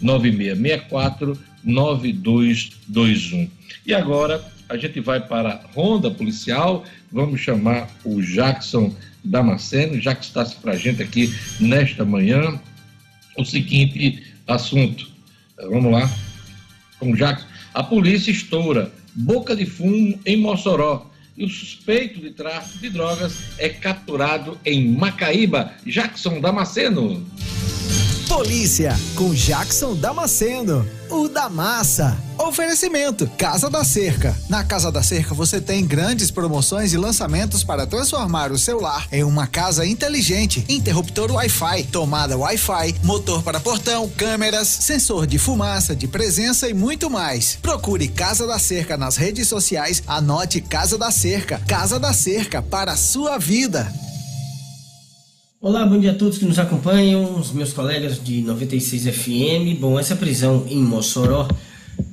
99664 9221. E agora a gente vai para a ronda policial, vamos chamar o Jackson Damasceno, já que está para a gente aqui nesta manhã, o seguinte assunto. Vamos lá com Jackson. A polícia estoura boca de fumo em Mossoró e o suspeito de tráfico de drogas é capturado em Macaíba. Jackson Damasceno. Polícia com Jackson Damasceno, o da massa. Oferecimento Casa da Cerca. Na Casa da Cerca você tem grandes promoções e lançamentos para transformar o seu lar em uma casa inteligente. Interruptor Wi-Fi, tomada Wi-Fi, motor para portão, câmeras, sensor de fumaça, de presença e muito mais. Procure Casa da Cerca nas redes sociais. Anote Casa da Cerca. Casa da Cerca para a sua vida. Olá, bom dia a todos que nos acompanham, os meus colegas de 96 FM. Bom, essa prisão em Mossoró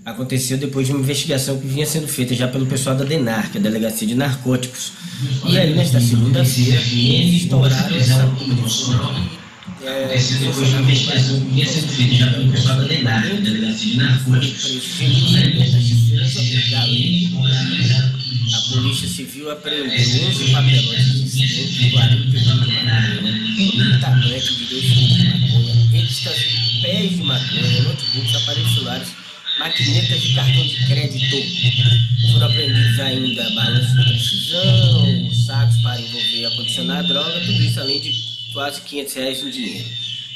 aconteceu depois de uma investigação que vinha sendo feita já pelo pessoal da DENAR, que é a Delegacia de Narcóticos. E aí, nesta segunda-feira, eles estouraram essa é, depois de uma investigação que vinha sendo feita já pessoal da DENAR, que é a Delegacia de Narcóticos. E a Polícia Civil apreendeu 11 papelotes de incidente, 40 quilos de maconha, um tablete de 2 quilos de maconha, êxtase, pés de maconha, notebooks, aparelhos celulares, maquinetas de cartão de crédito. Foram apreendidos ainda balanços de precisão, sacos para envolver e acondicionar a droga, tudo isso além de quase 500 reais em dinheiro.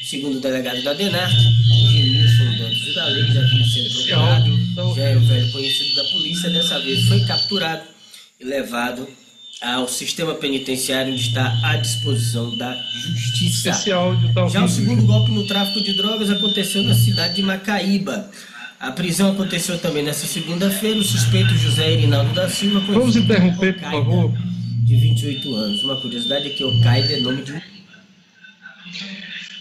Segundo o delegado da DENAR, Genilson Dantas da Lei já vinha sendo procurado, já o velho conhecido da polícia, dessa vez foi capturado e levado ao sistema penitenciário onde está à disposição da justiça. Já o segundo golpe no tráfico de drogas aconteceu na cidade de Macaíba. A prisão aconteceu também nessa segunda-feira. O suspeito José Irinaldo da Silva. Vamos interromper, por favor. De 28 anos. Uma curiosidade é que o Caida é nome de.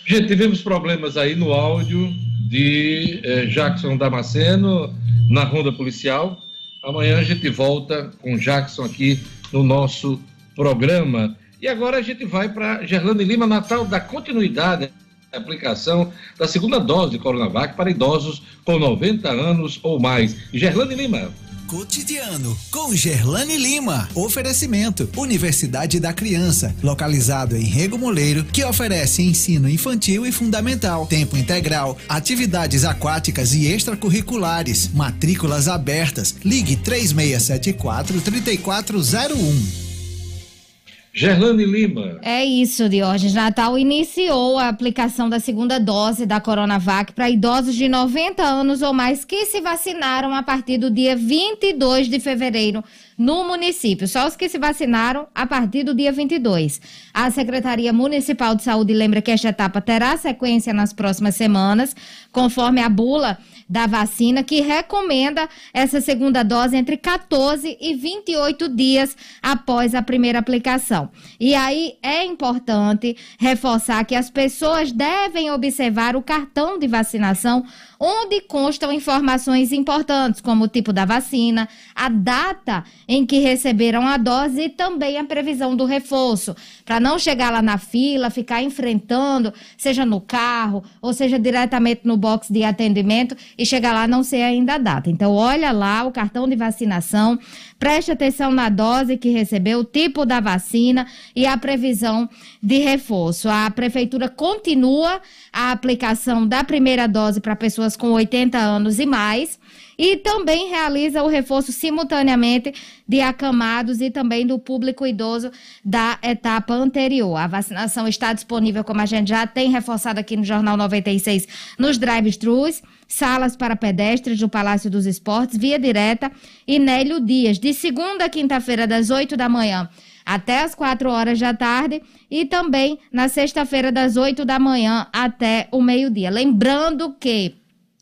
Gente, tivemos problemas aí no áudio de eh, Jackson Damasceno na ronda policial. Amanhã a gente volta com Jackson aqui no nosso programa. E agora a gente vai para Gerlane Lima, Natal, da continuidade da aplicação da segunda dose de Coronavac para idosos com 90 anos ou mais. Gerlane Lima. Cotidiano com Gerlane Lima. Oferecimento: Universidade da Criança, localizado em Rego Moleiro, que oferece ensino infantil e fundamental, tempo integral, atividades aquáticas e extracurriculares, matrículas abertas. Ligue 3674 3401. Gerlane Lima. É isso, Diógenes. Natal iniciou a aplicação da segunda dose da Coronavac para idosos de 90 anos ou mais que se vacinaram a partir do dia 22 de fevereiro no município. Só os que se vacinaram a partir do dia 22. A Secretaria Municipal de Saúde lembra que esta etapa terá sequência nas próximas semanas, conforme a bula da vacina, que recomenda essa segunda dose entre 14 e 28 dias após a primeira aplicação. E aí é importante reforçar que as pessoas devem observar o cartão de vacinação onde constam informações importantes, como o tipo da vacina, a data em que receberam a dose e também a previsão do reforço, para não chegar lá na fila, ficar enfrentando, seja no carro ou seja diretamente no box de atendimento e chegar lá não ser ainda a data. Então, olha lá o cartão de vacinação, preste atenção na dose que recebeu, o tipo da vacina e a previsão de reforço. A prefeitura continua a aplicação da primeira dose para pessoas com 80 anos e mais e também realiza o reforço simultaneamente de acamados e também do público idoso da etapa anterior. A vacinação está disponível, como a gente já tem reforçado aqui no Jornal 96, nos drive-thrus, salas para pedestres do Palácio dos Esportes, via direta e Nélio Dias, de segunda a quinta-feira, das 8 da manhã até as 4 horas da tarde e também na sexta-feira das 8 da manhã até o meio-dia. Lembrando que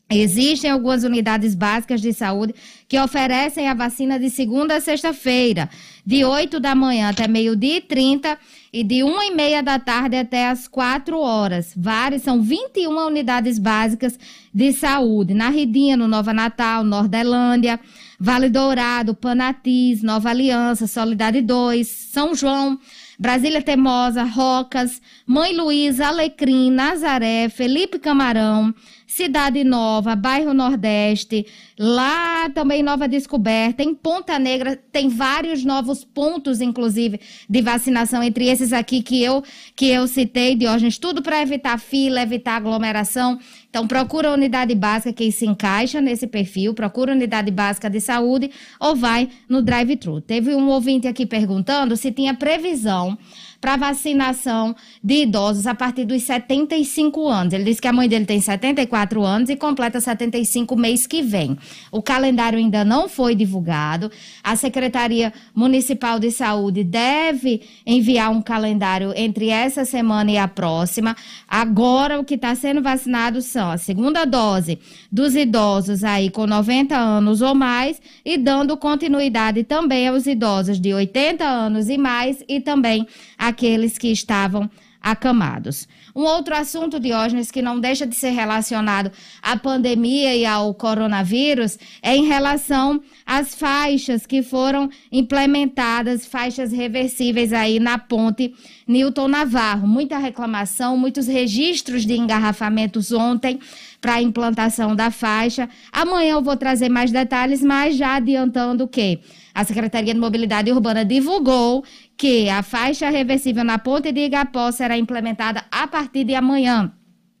Existem algumas unidades básicas de saúde que oferecem a vacina de segunda a sexta-feira, de 8 da manhã até meio-dia e 30 e de 1 e meia da tarde até as 4 horas. Várias, são 21 unidades básicas de saúde, na Ridinha, no Nova Natal, Nordelândia, Vale Dourado, Panatis, Nova Aliança, Solidade 2, São João, Brasília Temosa, Rocas, Mãe Luísa, Alecrim, Nazaré, Felipe Camarão, Cidade Nova, Bairro Nordeste, lá também Nova Descoberta, em Ponta Negra tem vários novos pontos, inclusive, de vacinação, entre esses aqui que eu que eu citei, Diógenes, tudo para evitar fila, evitar aglomeração. Então, procura a unidade básica que se encaixa nesse perfil, procura a unidade básica de saúde ou vai no drive-thru. Teve um ouvinte aqui perguntando se tinha previsão para vacinação de idosos a partir dos 75 anos. Ele disse que a mãe dele tem 74 anos e completa 75 mês que vem. O calendário ainda não foi divulgado. A Secretaria Municipal de Saúde deve enviar um calendário entre essa semana e a próxima. Agora, o que está sendo vacinado são a segunda dose dos idosos aí com 90 anos ou mais e dando continuidade também aos idosos de 80 anos e mais e também aqueles que estavam acamados. Um outro assunto, Diógenes, que não deixa de ser relacionado à pandemia e ao coronavírus, é em relação às faixas que foram implementadas, faixas reversíveis aí na ponte Newton Navarro. Muita reclamação, muitos registros de engarrafamentos ontem para a implantação da faixa. Amanhã eu vou trazer mais detalhes, mas já adiantando que a Secretaria de Mobilidade Urbana divulgou que a faixa reversível na ponte de Igapó será implementada a partir de amanhã.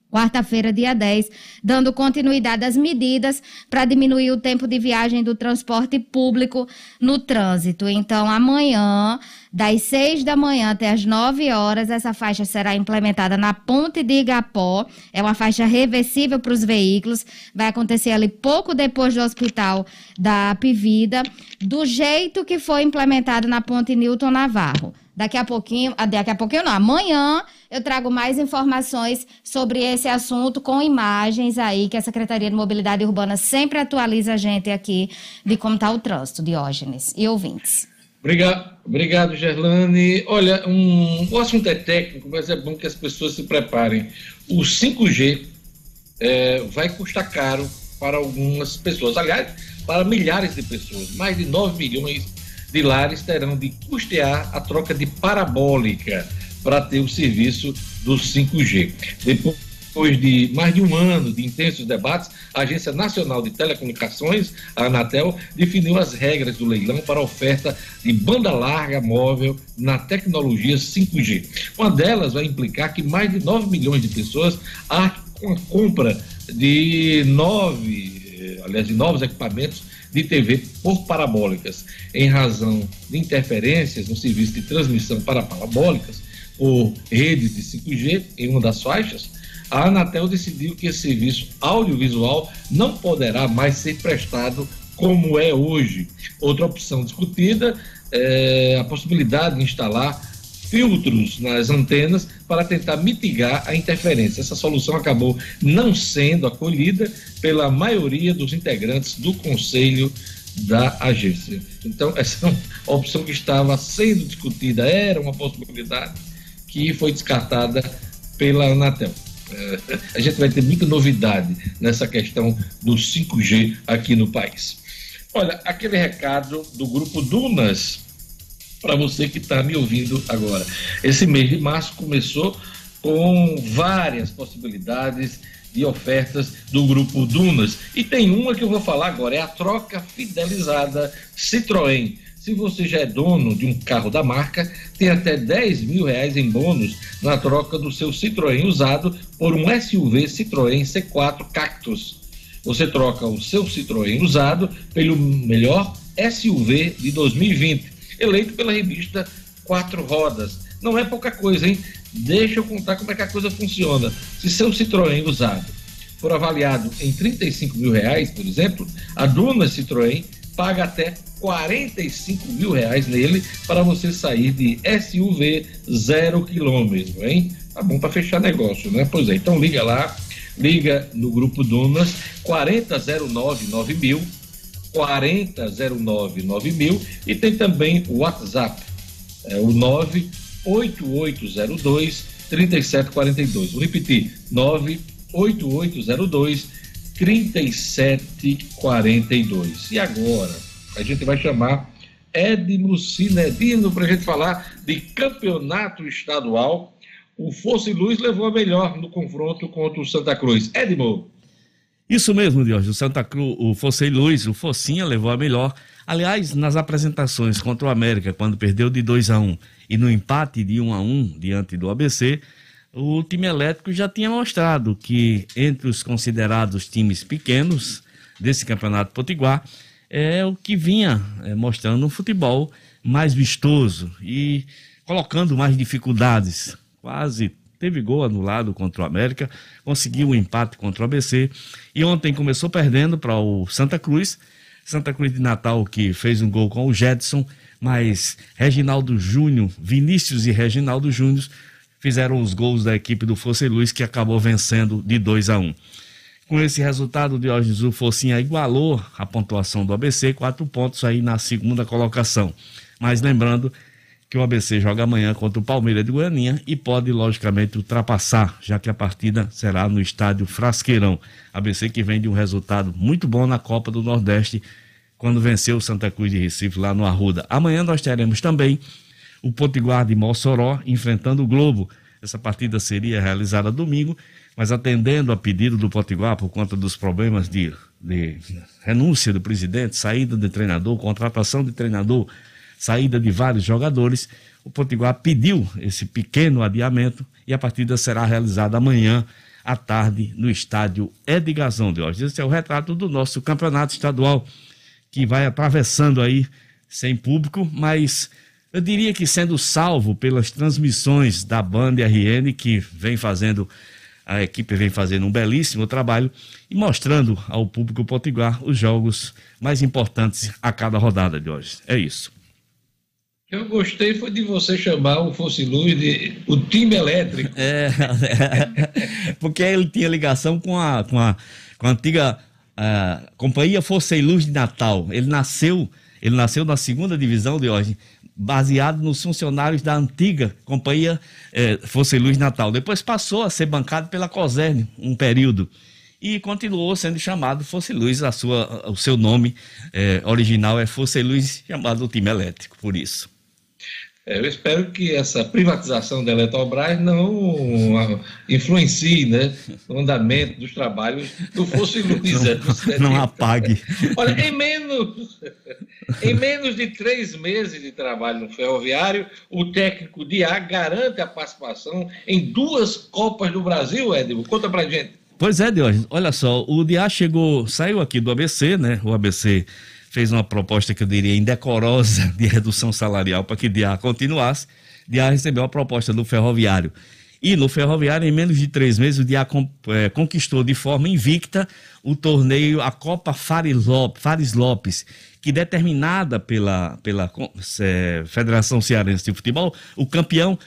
Quarta-feira, dia 10, dando continuidade às medidas para diminuir o tempo de viagem do transporte público no trânsito. Então, amanhã, das 6 da manhã até as 9 horas, essa faixa será implementada na Ponte de Igapó. É uma faixa reversível para os veículos. Vai acontecer ali pouco depois do hospital da Pivida, do jeito que foi implementado na Ponte Newton Navarro. Daqui a pouquinho, ah, daqui a pouquinho não, amanhã eu trago mais informações sobre esse assunto com imagens aí que a Secretaria de Mobilidade Urbana sempre atualiza a gente aqui de como está o trânsito, Diógenes e ouvintes. Obrigado, obrigado Gerlane. Olha, um, o assunto é técnico, mas é bom que as pessoas se preparem. O 5G é, vai custar caro para algumas pessoas, aliás, para milhares de pessoas, mais de 9 milhões de lares terão de custear a troca de parabólica para ter o serviço do 5G. Depois de mais de um ano de intensos debates, a Agência Nacional de Telecomunicações, a Anatel, definiu as regras do leilão para a oferta de banda larga móvel na tecnologia 5G. Uma delas vai implicar que mais de 9 milhões de pessoas arquem com a compra de nove, eh, aliás, de novos equipamentos de TV por parabólicas, em razão de interferências no serviço de transmissão para parabólicas por redes de 5G em uma das faixas, a Anatel decidiu que esse serviço audiovisual não poderá mais ser prestado como é hoje. Outra opção discutida é a possibilidade de instalar filtros nas antenas para tentar mitigar a interferência. Essa solução acabou não sendo acolhida pela maioria dos integrantes do conselho da agência. Então, essa é opção que estava sendo discutida, era uma possibilidade que foi descartada pela Anatel. É, a gente vai ter muita novidade nessa questão do 5G aqui no país. Olha, aquele recado do grupo Dunas para você que está me ouvindo agora. Esse mês de março começou com várias possibilidades de ofertas do grupo Dunas. E tem uma que eu vou falar agora, é a troca fidelizada Citroën. Se você já é dono de um carro da marca, tem até 10 mil reais em bônus na troca do seu Citroën usado por um SUV Citroën C4 Cactus. Você troca o seu Citroën usado pelo melhor SUV de 2020 eleito pela revista Quatro Rodas. Não é pouca coisa, hein? Deixa eu contar como é que a coisa funciona. Se seu Citroën é usado for avaliado em 35 mil reais, por exemplo, a Duna Citroën paga até 45 mil reais nele para você sair de SUV zero quilômetro, hein? Tá bom para fechar negócio, né? Pois é, então liga lá, liga no grupo Dunas 40099000 40099000 e tem também o WhatsApp, é o 98802 3742. Vou repetir, 98802 3742. E agora, a gente vai chamar Edmo Cinedino para a gente falar de campeonato estadual. O Força e Luz levou a melhor no confronto contra o Santa Cruz. Edmo. Isso mesmo, Diógenes. O Santa Cruz, o Força e Luz, o Focinha levou a melhor. Aliás, nas apresentações contra o América, quando perdeu de 2 a 1 um, e no empate de 1 um a 1 um, diante do ABC, o time elétrico já tinha mostrado que entre os considerados times pequenos desse campeonato potiguar é o que vinha é, mostrando um futebol mais vistoso e colocando mais dificuldades. Quase teve gol anulado contra o América, conseguiu um empate contra o ABC e ontem começou perdendo para o Santa Cruz. Santa Cruz de Natal que fez um gol com o Jetson, mas Reginaldo Júnior, Vinícius e Reginaldo Júnior fizeram os gols da equipe do Força Luz, que acabou vencendo de 2 a 1. Um. Com esse resultado, Diógenes, o Focinha igualou a pontuação do ABC, quatro pontos aí na segunda colocação. Mas lembrando que o ABC joga amanhã contra o Palmeiras de Goianinha e pode, logicamente, ultrapassar, já que a partida será no estádio Frasqueirão. ABC que vem de um resultado muito bom na Copa do Nordeste, quando venceu o Santa Cruz de Recife lá no Arruda. Amanhã nós teremos também o Potiguar de Mossoró enfrentando o Globo. Essa partida seria realizada domingo, mas atendendo a pedido do Potiguar por conta dos problemas de, de renúncia do presidente, saída de treinador, contratação de treinador, saída de vários jogadores, o Potiguar pediu esse pequeno adiamento e a partida será realizada amanhã à tarde no estádio Edgazão de hoje. Esse é o retrato do nosso campeonato estadual que vai atravessando aí sem público, mas eu diria que sendo salvo pelas transmissões da Band RN, que vem fazendo, a equipe vem fazendo um belíssimo trabalho e mostrando ao público potiguar os jogos mais importantes a cada rodada de hoje. É isso. Eu gostei foi de você chamar o Fosse Luz de o time elétrico. É, é porque ele tinha ligação com a, com a, com a antiga a Companhia Força e Luz de Natal. Ele nasceu, ele nasceu na segunda divisão de hoje baseado nos funcionários da antiga companhia eh, Força e Luz Natal. Depois passou a ser bancado pela COSERN um período e continuou sendo chamado Força e Luz, a sua, o seu nome eh, original é Força e Luz, chamado time elétrico, por isso. Eu espero que essa privatização da Eletrobras não influencie né, no andamento dos trabalhos do Fosse Luz. Não, não apague. Olha, em menos, em menos de três meses de trabalho no ferroviário, o técnico de A garante a participação em duas Copas do Brasil, Edmo. Conta pra gente. Pois é, Diógenes. Olha só, o DA chegou, saiu aqui do ABC, né? O ABC fez uma proposta que eu diria indecorosa de redução salarial para que DIA continuasse. DIA recebeu a proposta do ferroviário. E no ferroviário, em menos de três meses, o DIA é, conquistou de forma invicta o torneio, a Copa Fares Lopes, que determinada pela, pela é, Federação Cearense de Futebol, o campeão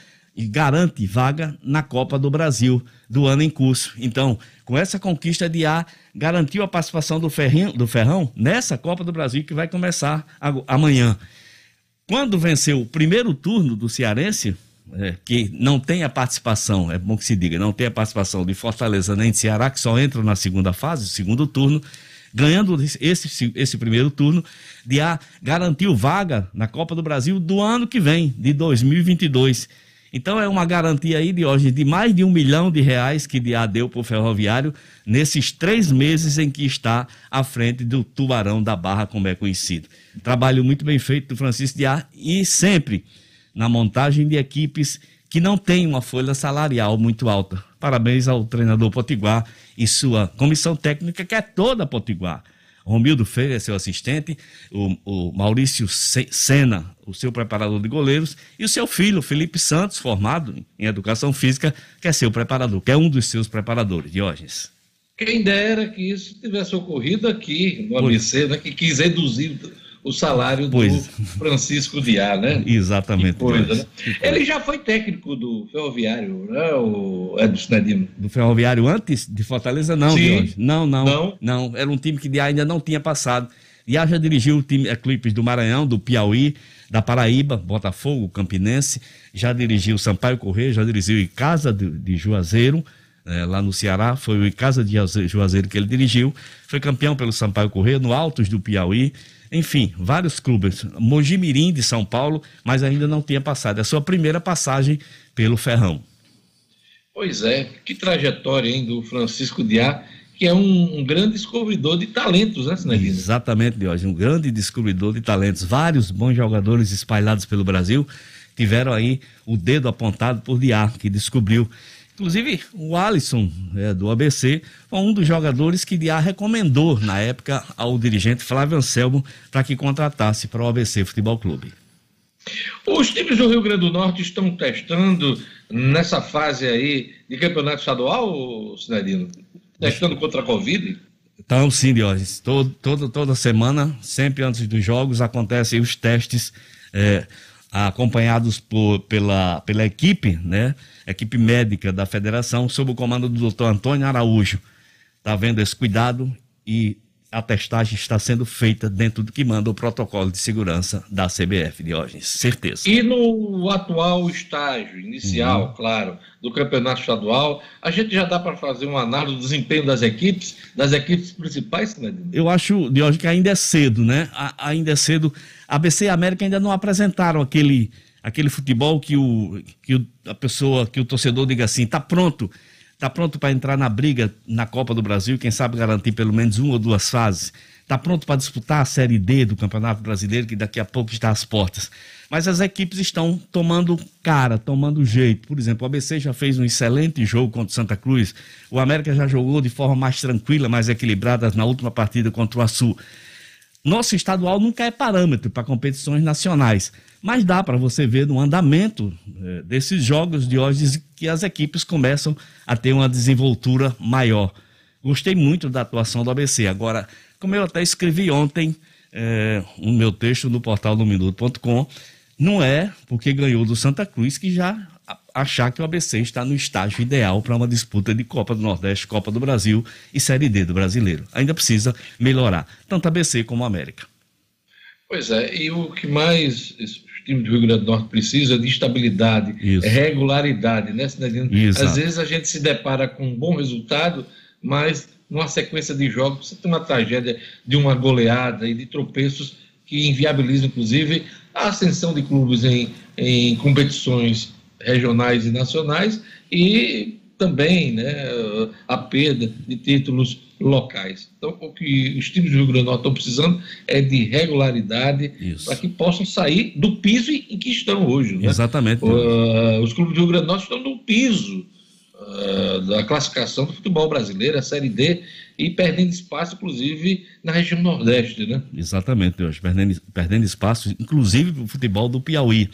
garante vaga na Copa do Brasil do ano em curso. Então, com essa conquista de A, garantiu a participação do, Ferrinho, do Ferrão nessa Copa do Brasil que vai começar amanhã. Quando venceu o primeiro turno do Cearense, é, que não tem a participação, é bom que se diga, não tem a participação de Fortaleza nem de Ceará, que só entram na segunda fase, segundo turno, ganhando esse, esse primeiro turno, de A garantiu vaga na Copa do Brasil do ano que vem, de 2022. Então é uma garantia aí de hoje de mais de um milhão de reais que DA deu para o ferroviário nesses três meses em que está à frente do Tubarão da Barra, como é conhecido. Trabalho muito bem feito do Francisco Diá e sempre na montagem de equipes que não têm uma folha salarial muito alta. Parabéns ao treinador Potiguar e sua comissão técnica, que é toda Potiguar. Romildo Freire é seu assistente, o, o Maurício Sena, o seu preparador de goleiros, e o seu filho, Felipe Santos, formado em educação física, que é seu preparador, que é um dos seus preparadores, Diógenes. Quem dera que isso tivesse ocorrido aqui no ABC, né, que quis reduzir o salário Pois. do Francisco Diá, né? Exatamente. Coisa, né? Ele já foi técnico do Ferroviário, né? O Edson Cidadino. Do Ferroviário antes de Fortaleza, não, Sim. Não, não, Não? não. Era um time que Diá ainda não tinha passado. Diá já dirigiu o time, equipes do Maranhão, do Piauí, da Paraíba, Botafogo, Campinense. Já dirigiu o Sampaio Correia, já dirigiu o Casa de, de Juazeiro, eh, lá no Ceará. Foi o Casa de Juaze- Juazeiro que ele dirigiu. Foi campeão pelo Sampaio Correia, no Altos do Piauí. Enfim, vários clubes. Mojimirim de São Paulo, mas ainda não tinha passado. É a sua primeira passagem pelo Ferrão. Pois é, que trajetória, hein, do Francisco Diá, que é um, um grande descobridor de talentos, né, Sinadino? Exatamente, Diógenes. Um grande descobridor de talentos. Vários bons jogadores espalhados pelo Brasil tiveram aí o dedo apontado por Diá, que descobriu. Inclusive, o Alisson, é, do ABC, foi um dos jogadores que Diá recomendou na época ao dirigente Flávio Anselmo para que contratasse para o ABC Futebol Clube. Os times do Rio Grande do Norte estão testando nessa fase aí de campeonato estadual, Sinadino? Testando contra a Covid? Então, sim, Diógenes, todo, todo, toda semana, sempre antes dos jogos, acontecem os testes é, acompanhados por, pela, pela equipe, né? Equipe médica da federação, sob o comando do doutor Antônio Araújo. Está vendo esse cuidado e a testagem está sendo feita dentro do que manda o protocolo de segurança da CBF, Diógenes, certeza. E no atual estágio inicial, Uhum. claro, do campeonato estadual, a gente já dá para fazer uma análise do desempenho das equipes, das equipes principais, Sinadino? Eu acho, Diógenes, que ainda é cedo, né? A- ainda é cedo. ABC e América ainda não apresentaram aquele, aquele futebol que, o, que o- a pessoa, que o torcedor diga assim, tá pronto, tá pronto para entrar na briga na Copa do Brasil, quem sabe garantir pelo menos uma ou duas fases. Tá pronto para disputar a Série D do Campeonato Brasileiro, que daqui a pouco está às portas. Mas as equipes estão tomando cara, tomando jeito. Por exemplo, o ABC já fez um excelente jogo contra o Santa Cruz. O América já jogou de forma mais tranquila, mais equilibrada na última partida contra o Açu. Nosso estadual nunca é parâmetro para competições nacionais, mas dá para você ver no andamento eh, desses jogos de hoje que as equipes começam a ter uma desenvoltura maior. Gostei muito da atuação do ABC. Agora, como eu até escrevi ontem eh, no meu texto no portal do Minuto.com, não é porque ganhou do Santa Cruz que já achar que o ABC está no estágio ideal para uma disputa de Copa do Nordeste, Copa do Brasil e Série D do Brasileiro. Ainda precisa melhorar, tanto ABC como América. Pois é, e o que mais os times do Rio Grande do Norte precisam é de estabilidade, Isso. regularidade, né, Sinadino? Exato. Às vezes a gente se depara com um bom resultado, mas numa sequência de jogos você tem uma tragédia de uma goleada e de tropeços que inviabilizam, inclusive, a ascensão de clubes em, em competições regionais e nacionais e também né, a perda de títulos locais. Então, o que os times do Rio Grande do Norte estão precisando é de regularidade para que possam sair do piso em que estão hoje. Né? Exatamente. Uh, os clubes do Rio Grande do Norte estão no piso uh, da classificação do futebol brasileiro, a Série D, e perdendo espaço, inclusive, na região Nordeste. Né? Exatamente, Deus, perdendo, perdendo espaço, inclusive para o futebol do Piauí.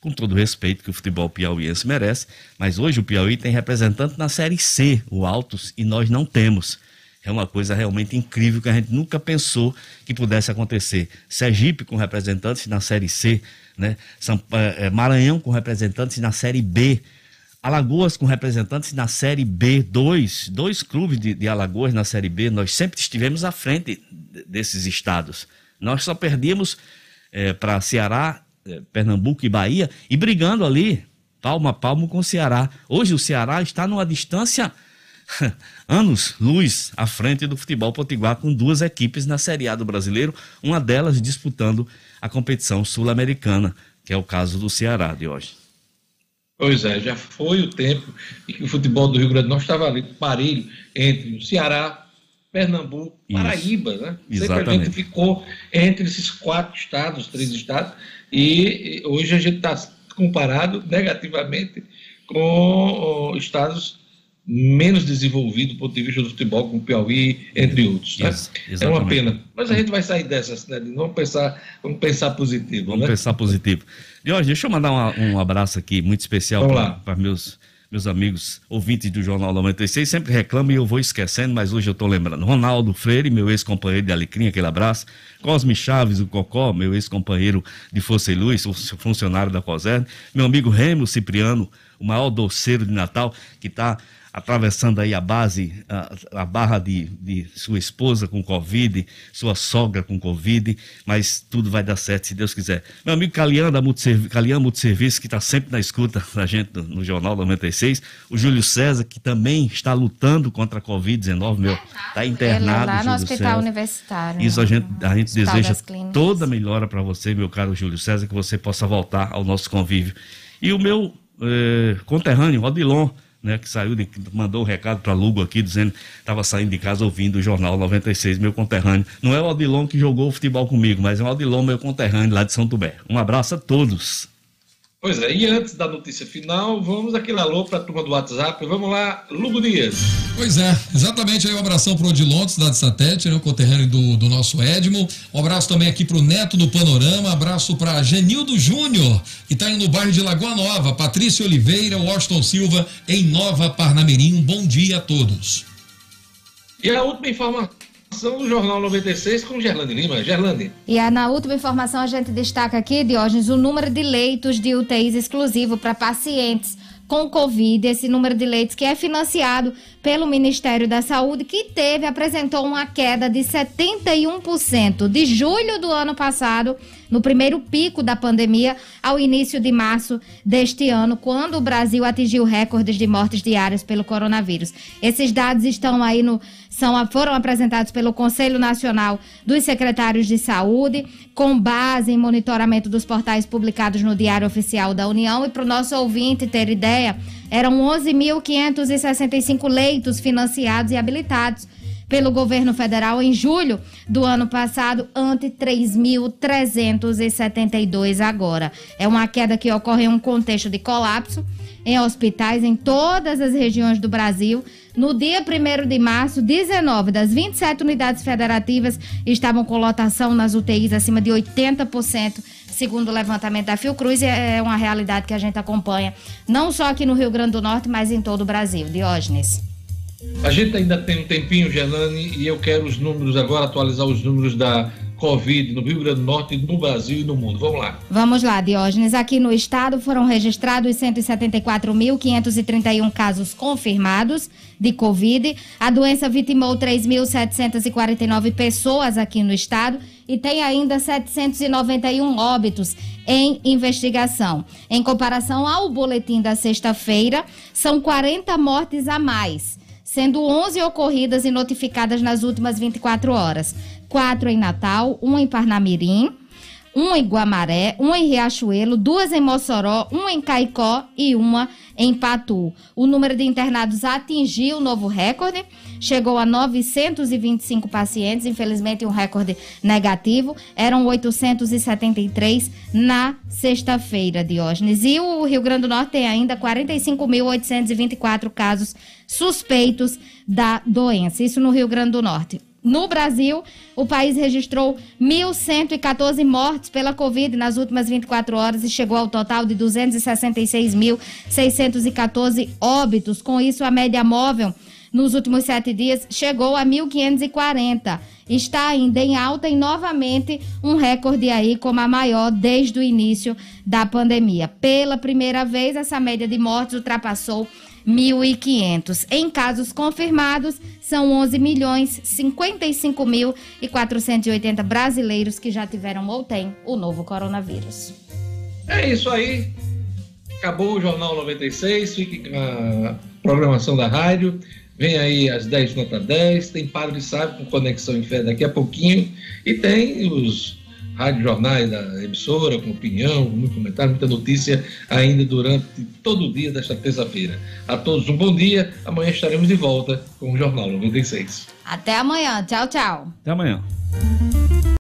Com todo o respeito que o futebol piauiense merece, mas hoje o Piauí tem representante na Série C, o Altos, e nós não temos. É uma coisa realmente incrível que a gente nunca pensou que pudesse acontecer. Sergipe com representantes na Série C, né? São, eh, eh, Maranhão com representantes na Série B, Alagoas com representantes na Série B, dois, dois clubes de, de Alagoas na Série B, nós sempre estivemos à frente de- desses estados. Nós só perdíamos para Ceará, eh, Pernambuco e Bahia e brigando ali, palmo a palmo com o Ceará. Hoje o Ceará está numa distância anos luz à frente do futebol potiguar com duas equipes na Série A do brasileiro, uma delas disputando a competição sul-americana, que é o caso do Ceará de hoje. Pois é, já foi o tempo em que o futebol do Rio Grande do Norte estava ali parelho entre o Ceará, Pernambuco, Isso. Paraíba, né? Sempre a Exatamente. gente ficou entre esses quatro estados, três estados, e hoje a gente está comparado negativamente com estados menos desenvolvidos do ponto de vista do futebol, como o Piauí, entre outros. Né? É uma pena. Mas a gente vai sair dessa, né? vamos pensar, vamos pensar positivo. Vamos né? pensar positivo. E hoje, deixa eu mandar uma- um abraço aqui muito especial para meus meus amigos ouvintes do Jornal 96, sempre reclamam e eu vou esquecendo, mas hoje eu estou lembrando. Ronaldo Freire, meu ex-companheiro de Alecrim, aquele abraço. Cosme Chaves, o Cocó, meu ex-companheiro de Força e Luz, funcionário da COSERN. Meu amigo Remo Cipriano, o maior doceiro de Natal, que está atravessando aí a base, a, a barra de, de, sua esposa com Covid, sua sogra com Covid, mas tudo vai dar certo se Deus quiser. Meu amigo Calian da Multiserviço, Calian que está sempre na escuta da gente no, no, Jornal 96, o Júlio César, que também está lutando contra a Covid-19, meu, está internado. Ele é lá no Hospital César. Universitário. Isso a gente, a gente deseja toda melhora para você, meu caro Júlio César, que você possa voltar ao nosso convívio. E o meu eh, conterrâneo, Odilon, né, que saiu, de, mandou um recado para Lugo aqui, dizendo estava saindo de casa ouvindo o Jornal 96, meu conterrâneo. Não é o Odilon que jogou futebol comigo, mas é o Odilon, meu conterrâneo lá de São Tubé. Um abraço a todos. Pois é, e antes da notícia final, vamos aquele alô para a turma do WhatsApp. Vamos lá, Lugo Dias. Pois é, exatamente aí um abração para o Odilon, cidade satélite, né, o conterrâneo do, do nosso Edmo. Um abraço também aqui para o Neto do Panorama, abraço para Genildo Júnior, que está indo no bairro de Lagoa Nova, Patrícia Oliveira, Washington Silva, em Nova Parnamirim. Um bom dia a todos. E a última informação do Jornal 96 com Gerlane Lima. Gerlane. E na última informação a gente destaca aqui, Diógenes, o número de leitos de UTIs exclusivo para pacientes com Covid, esse número de leitos que é financiado pelo Ministério da Saúde, que teve, apresentou uma queda de 71% de julho do ano passado, no primeiro pico da pandemia, ao início de março deste ano, quando o Brasil atingiu recordes de mortes diárias pelo coronavírus. Esses dados estão aí no são, foram apresentados pelo Conselho Nacional dos Secretários de Saúde, com base em monitoramento dos portais publicados no Diário Oficial da União. E para o nosso ouvinte ter ideia, eram 11.565 leitos financiados e habilitados pelo governo federal em julho do ano passado, ante 3.372 agora. É uma queda que ocorre em um contexto de colapso em hospitais em todas as regiões do Brasil. No dia 1 de março, 19 das 27 unidades federativas estavam com lotação nas UTIs acima de 80%, segundo o levantamento da Fiocruz, e é uma realidade que a gente acompanha, não só aqui no Rio Grande do Norte, mas em todo o Brasil. Diógenes. A gente ainda tem um tempinho, Gelane, e eu quero os números agora, atualizar os números da Covid no Rio Grande do Norte, no Brasil e no mundo. Vamos lá. Vamos lá, Diógenes. Aqui no estado foram registrados 174.531 casos confirmados de Covid. A doença vitimou 3.749 pessoas aqui no estado e tem ainda 791 óbitos em investigação. Em comparação ao boletim da sexta-feira, são 40 mortes a mais sendo 11 ocorridas e notificadas nas últimas 24 horas quatro em Natal, um em Parnamirim, um em Guamaré, um em Riachuelo, duas em Mossoró, um em Caicó e uma em Patu. O número de internados atingiu o novo recorde, chegou a 925 pacientes, infelizmente um recorde negativo, eram 873 na sexta-feira, Diógenes. E o Rio Grande do Norte tem ainda 45.824 casos suspeitos da doença, isso no Rio Grande do Norte. No Brasil, o país registrou 1.114 mortes pela Covid nas últimas 24 horas e chegou ao total de 266.614 óbitos. Com isso, a média móvel nos últimos sete dias chegou a 1.540. Está ainda em alta e novamente um recorde aí como a maior desde o início da pandemia. Pela primeira vez, essa média de mortes ultrapassou 1.500. Em casos confirmados, são 11 milhões 55 mil e 480 brasileiros que já tiveram ou têm o novo coronavírus. É isso aí. Acabou o Jornal 96. Fique com a programação da rádio. Vem aí às 10 nota 10. Tem Padre Sábio com Conexão em Fé daqui a pouquinho. E tem os rádio jornais da emissora, com opinião, muito comentário, muita notícia ainda durante todo o dia desta terça-feira. A todos um bom dia. Amanhã estaremos de volta com o Jornal 96. Até amanhã. Tchau, tchau. Até amanhã.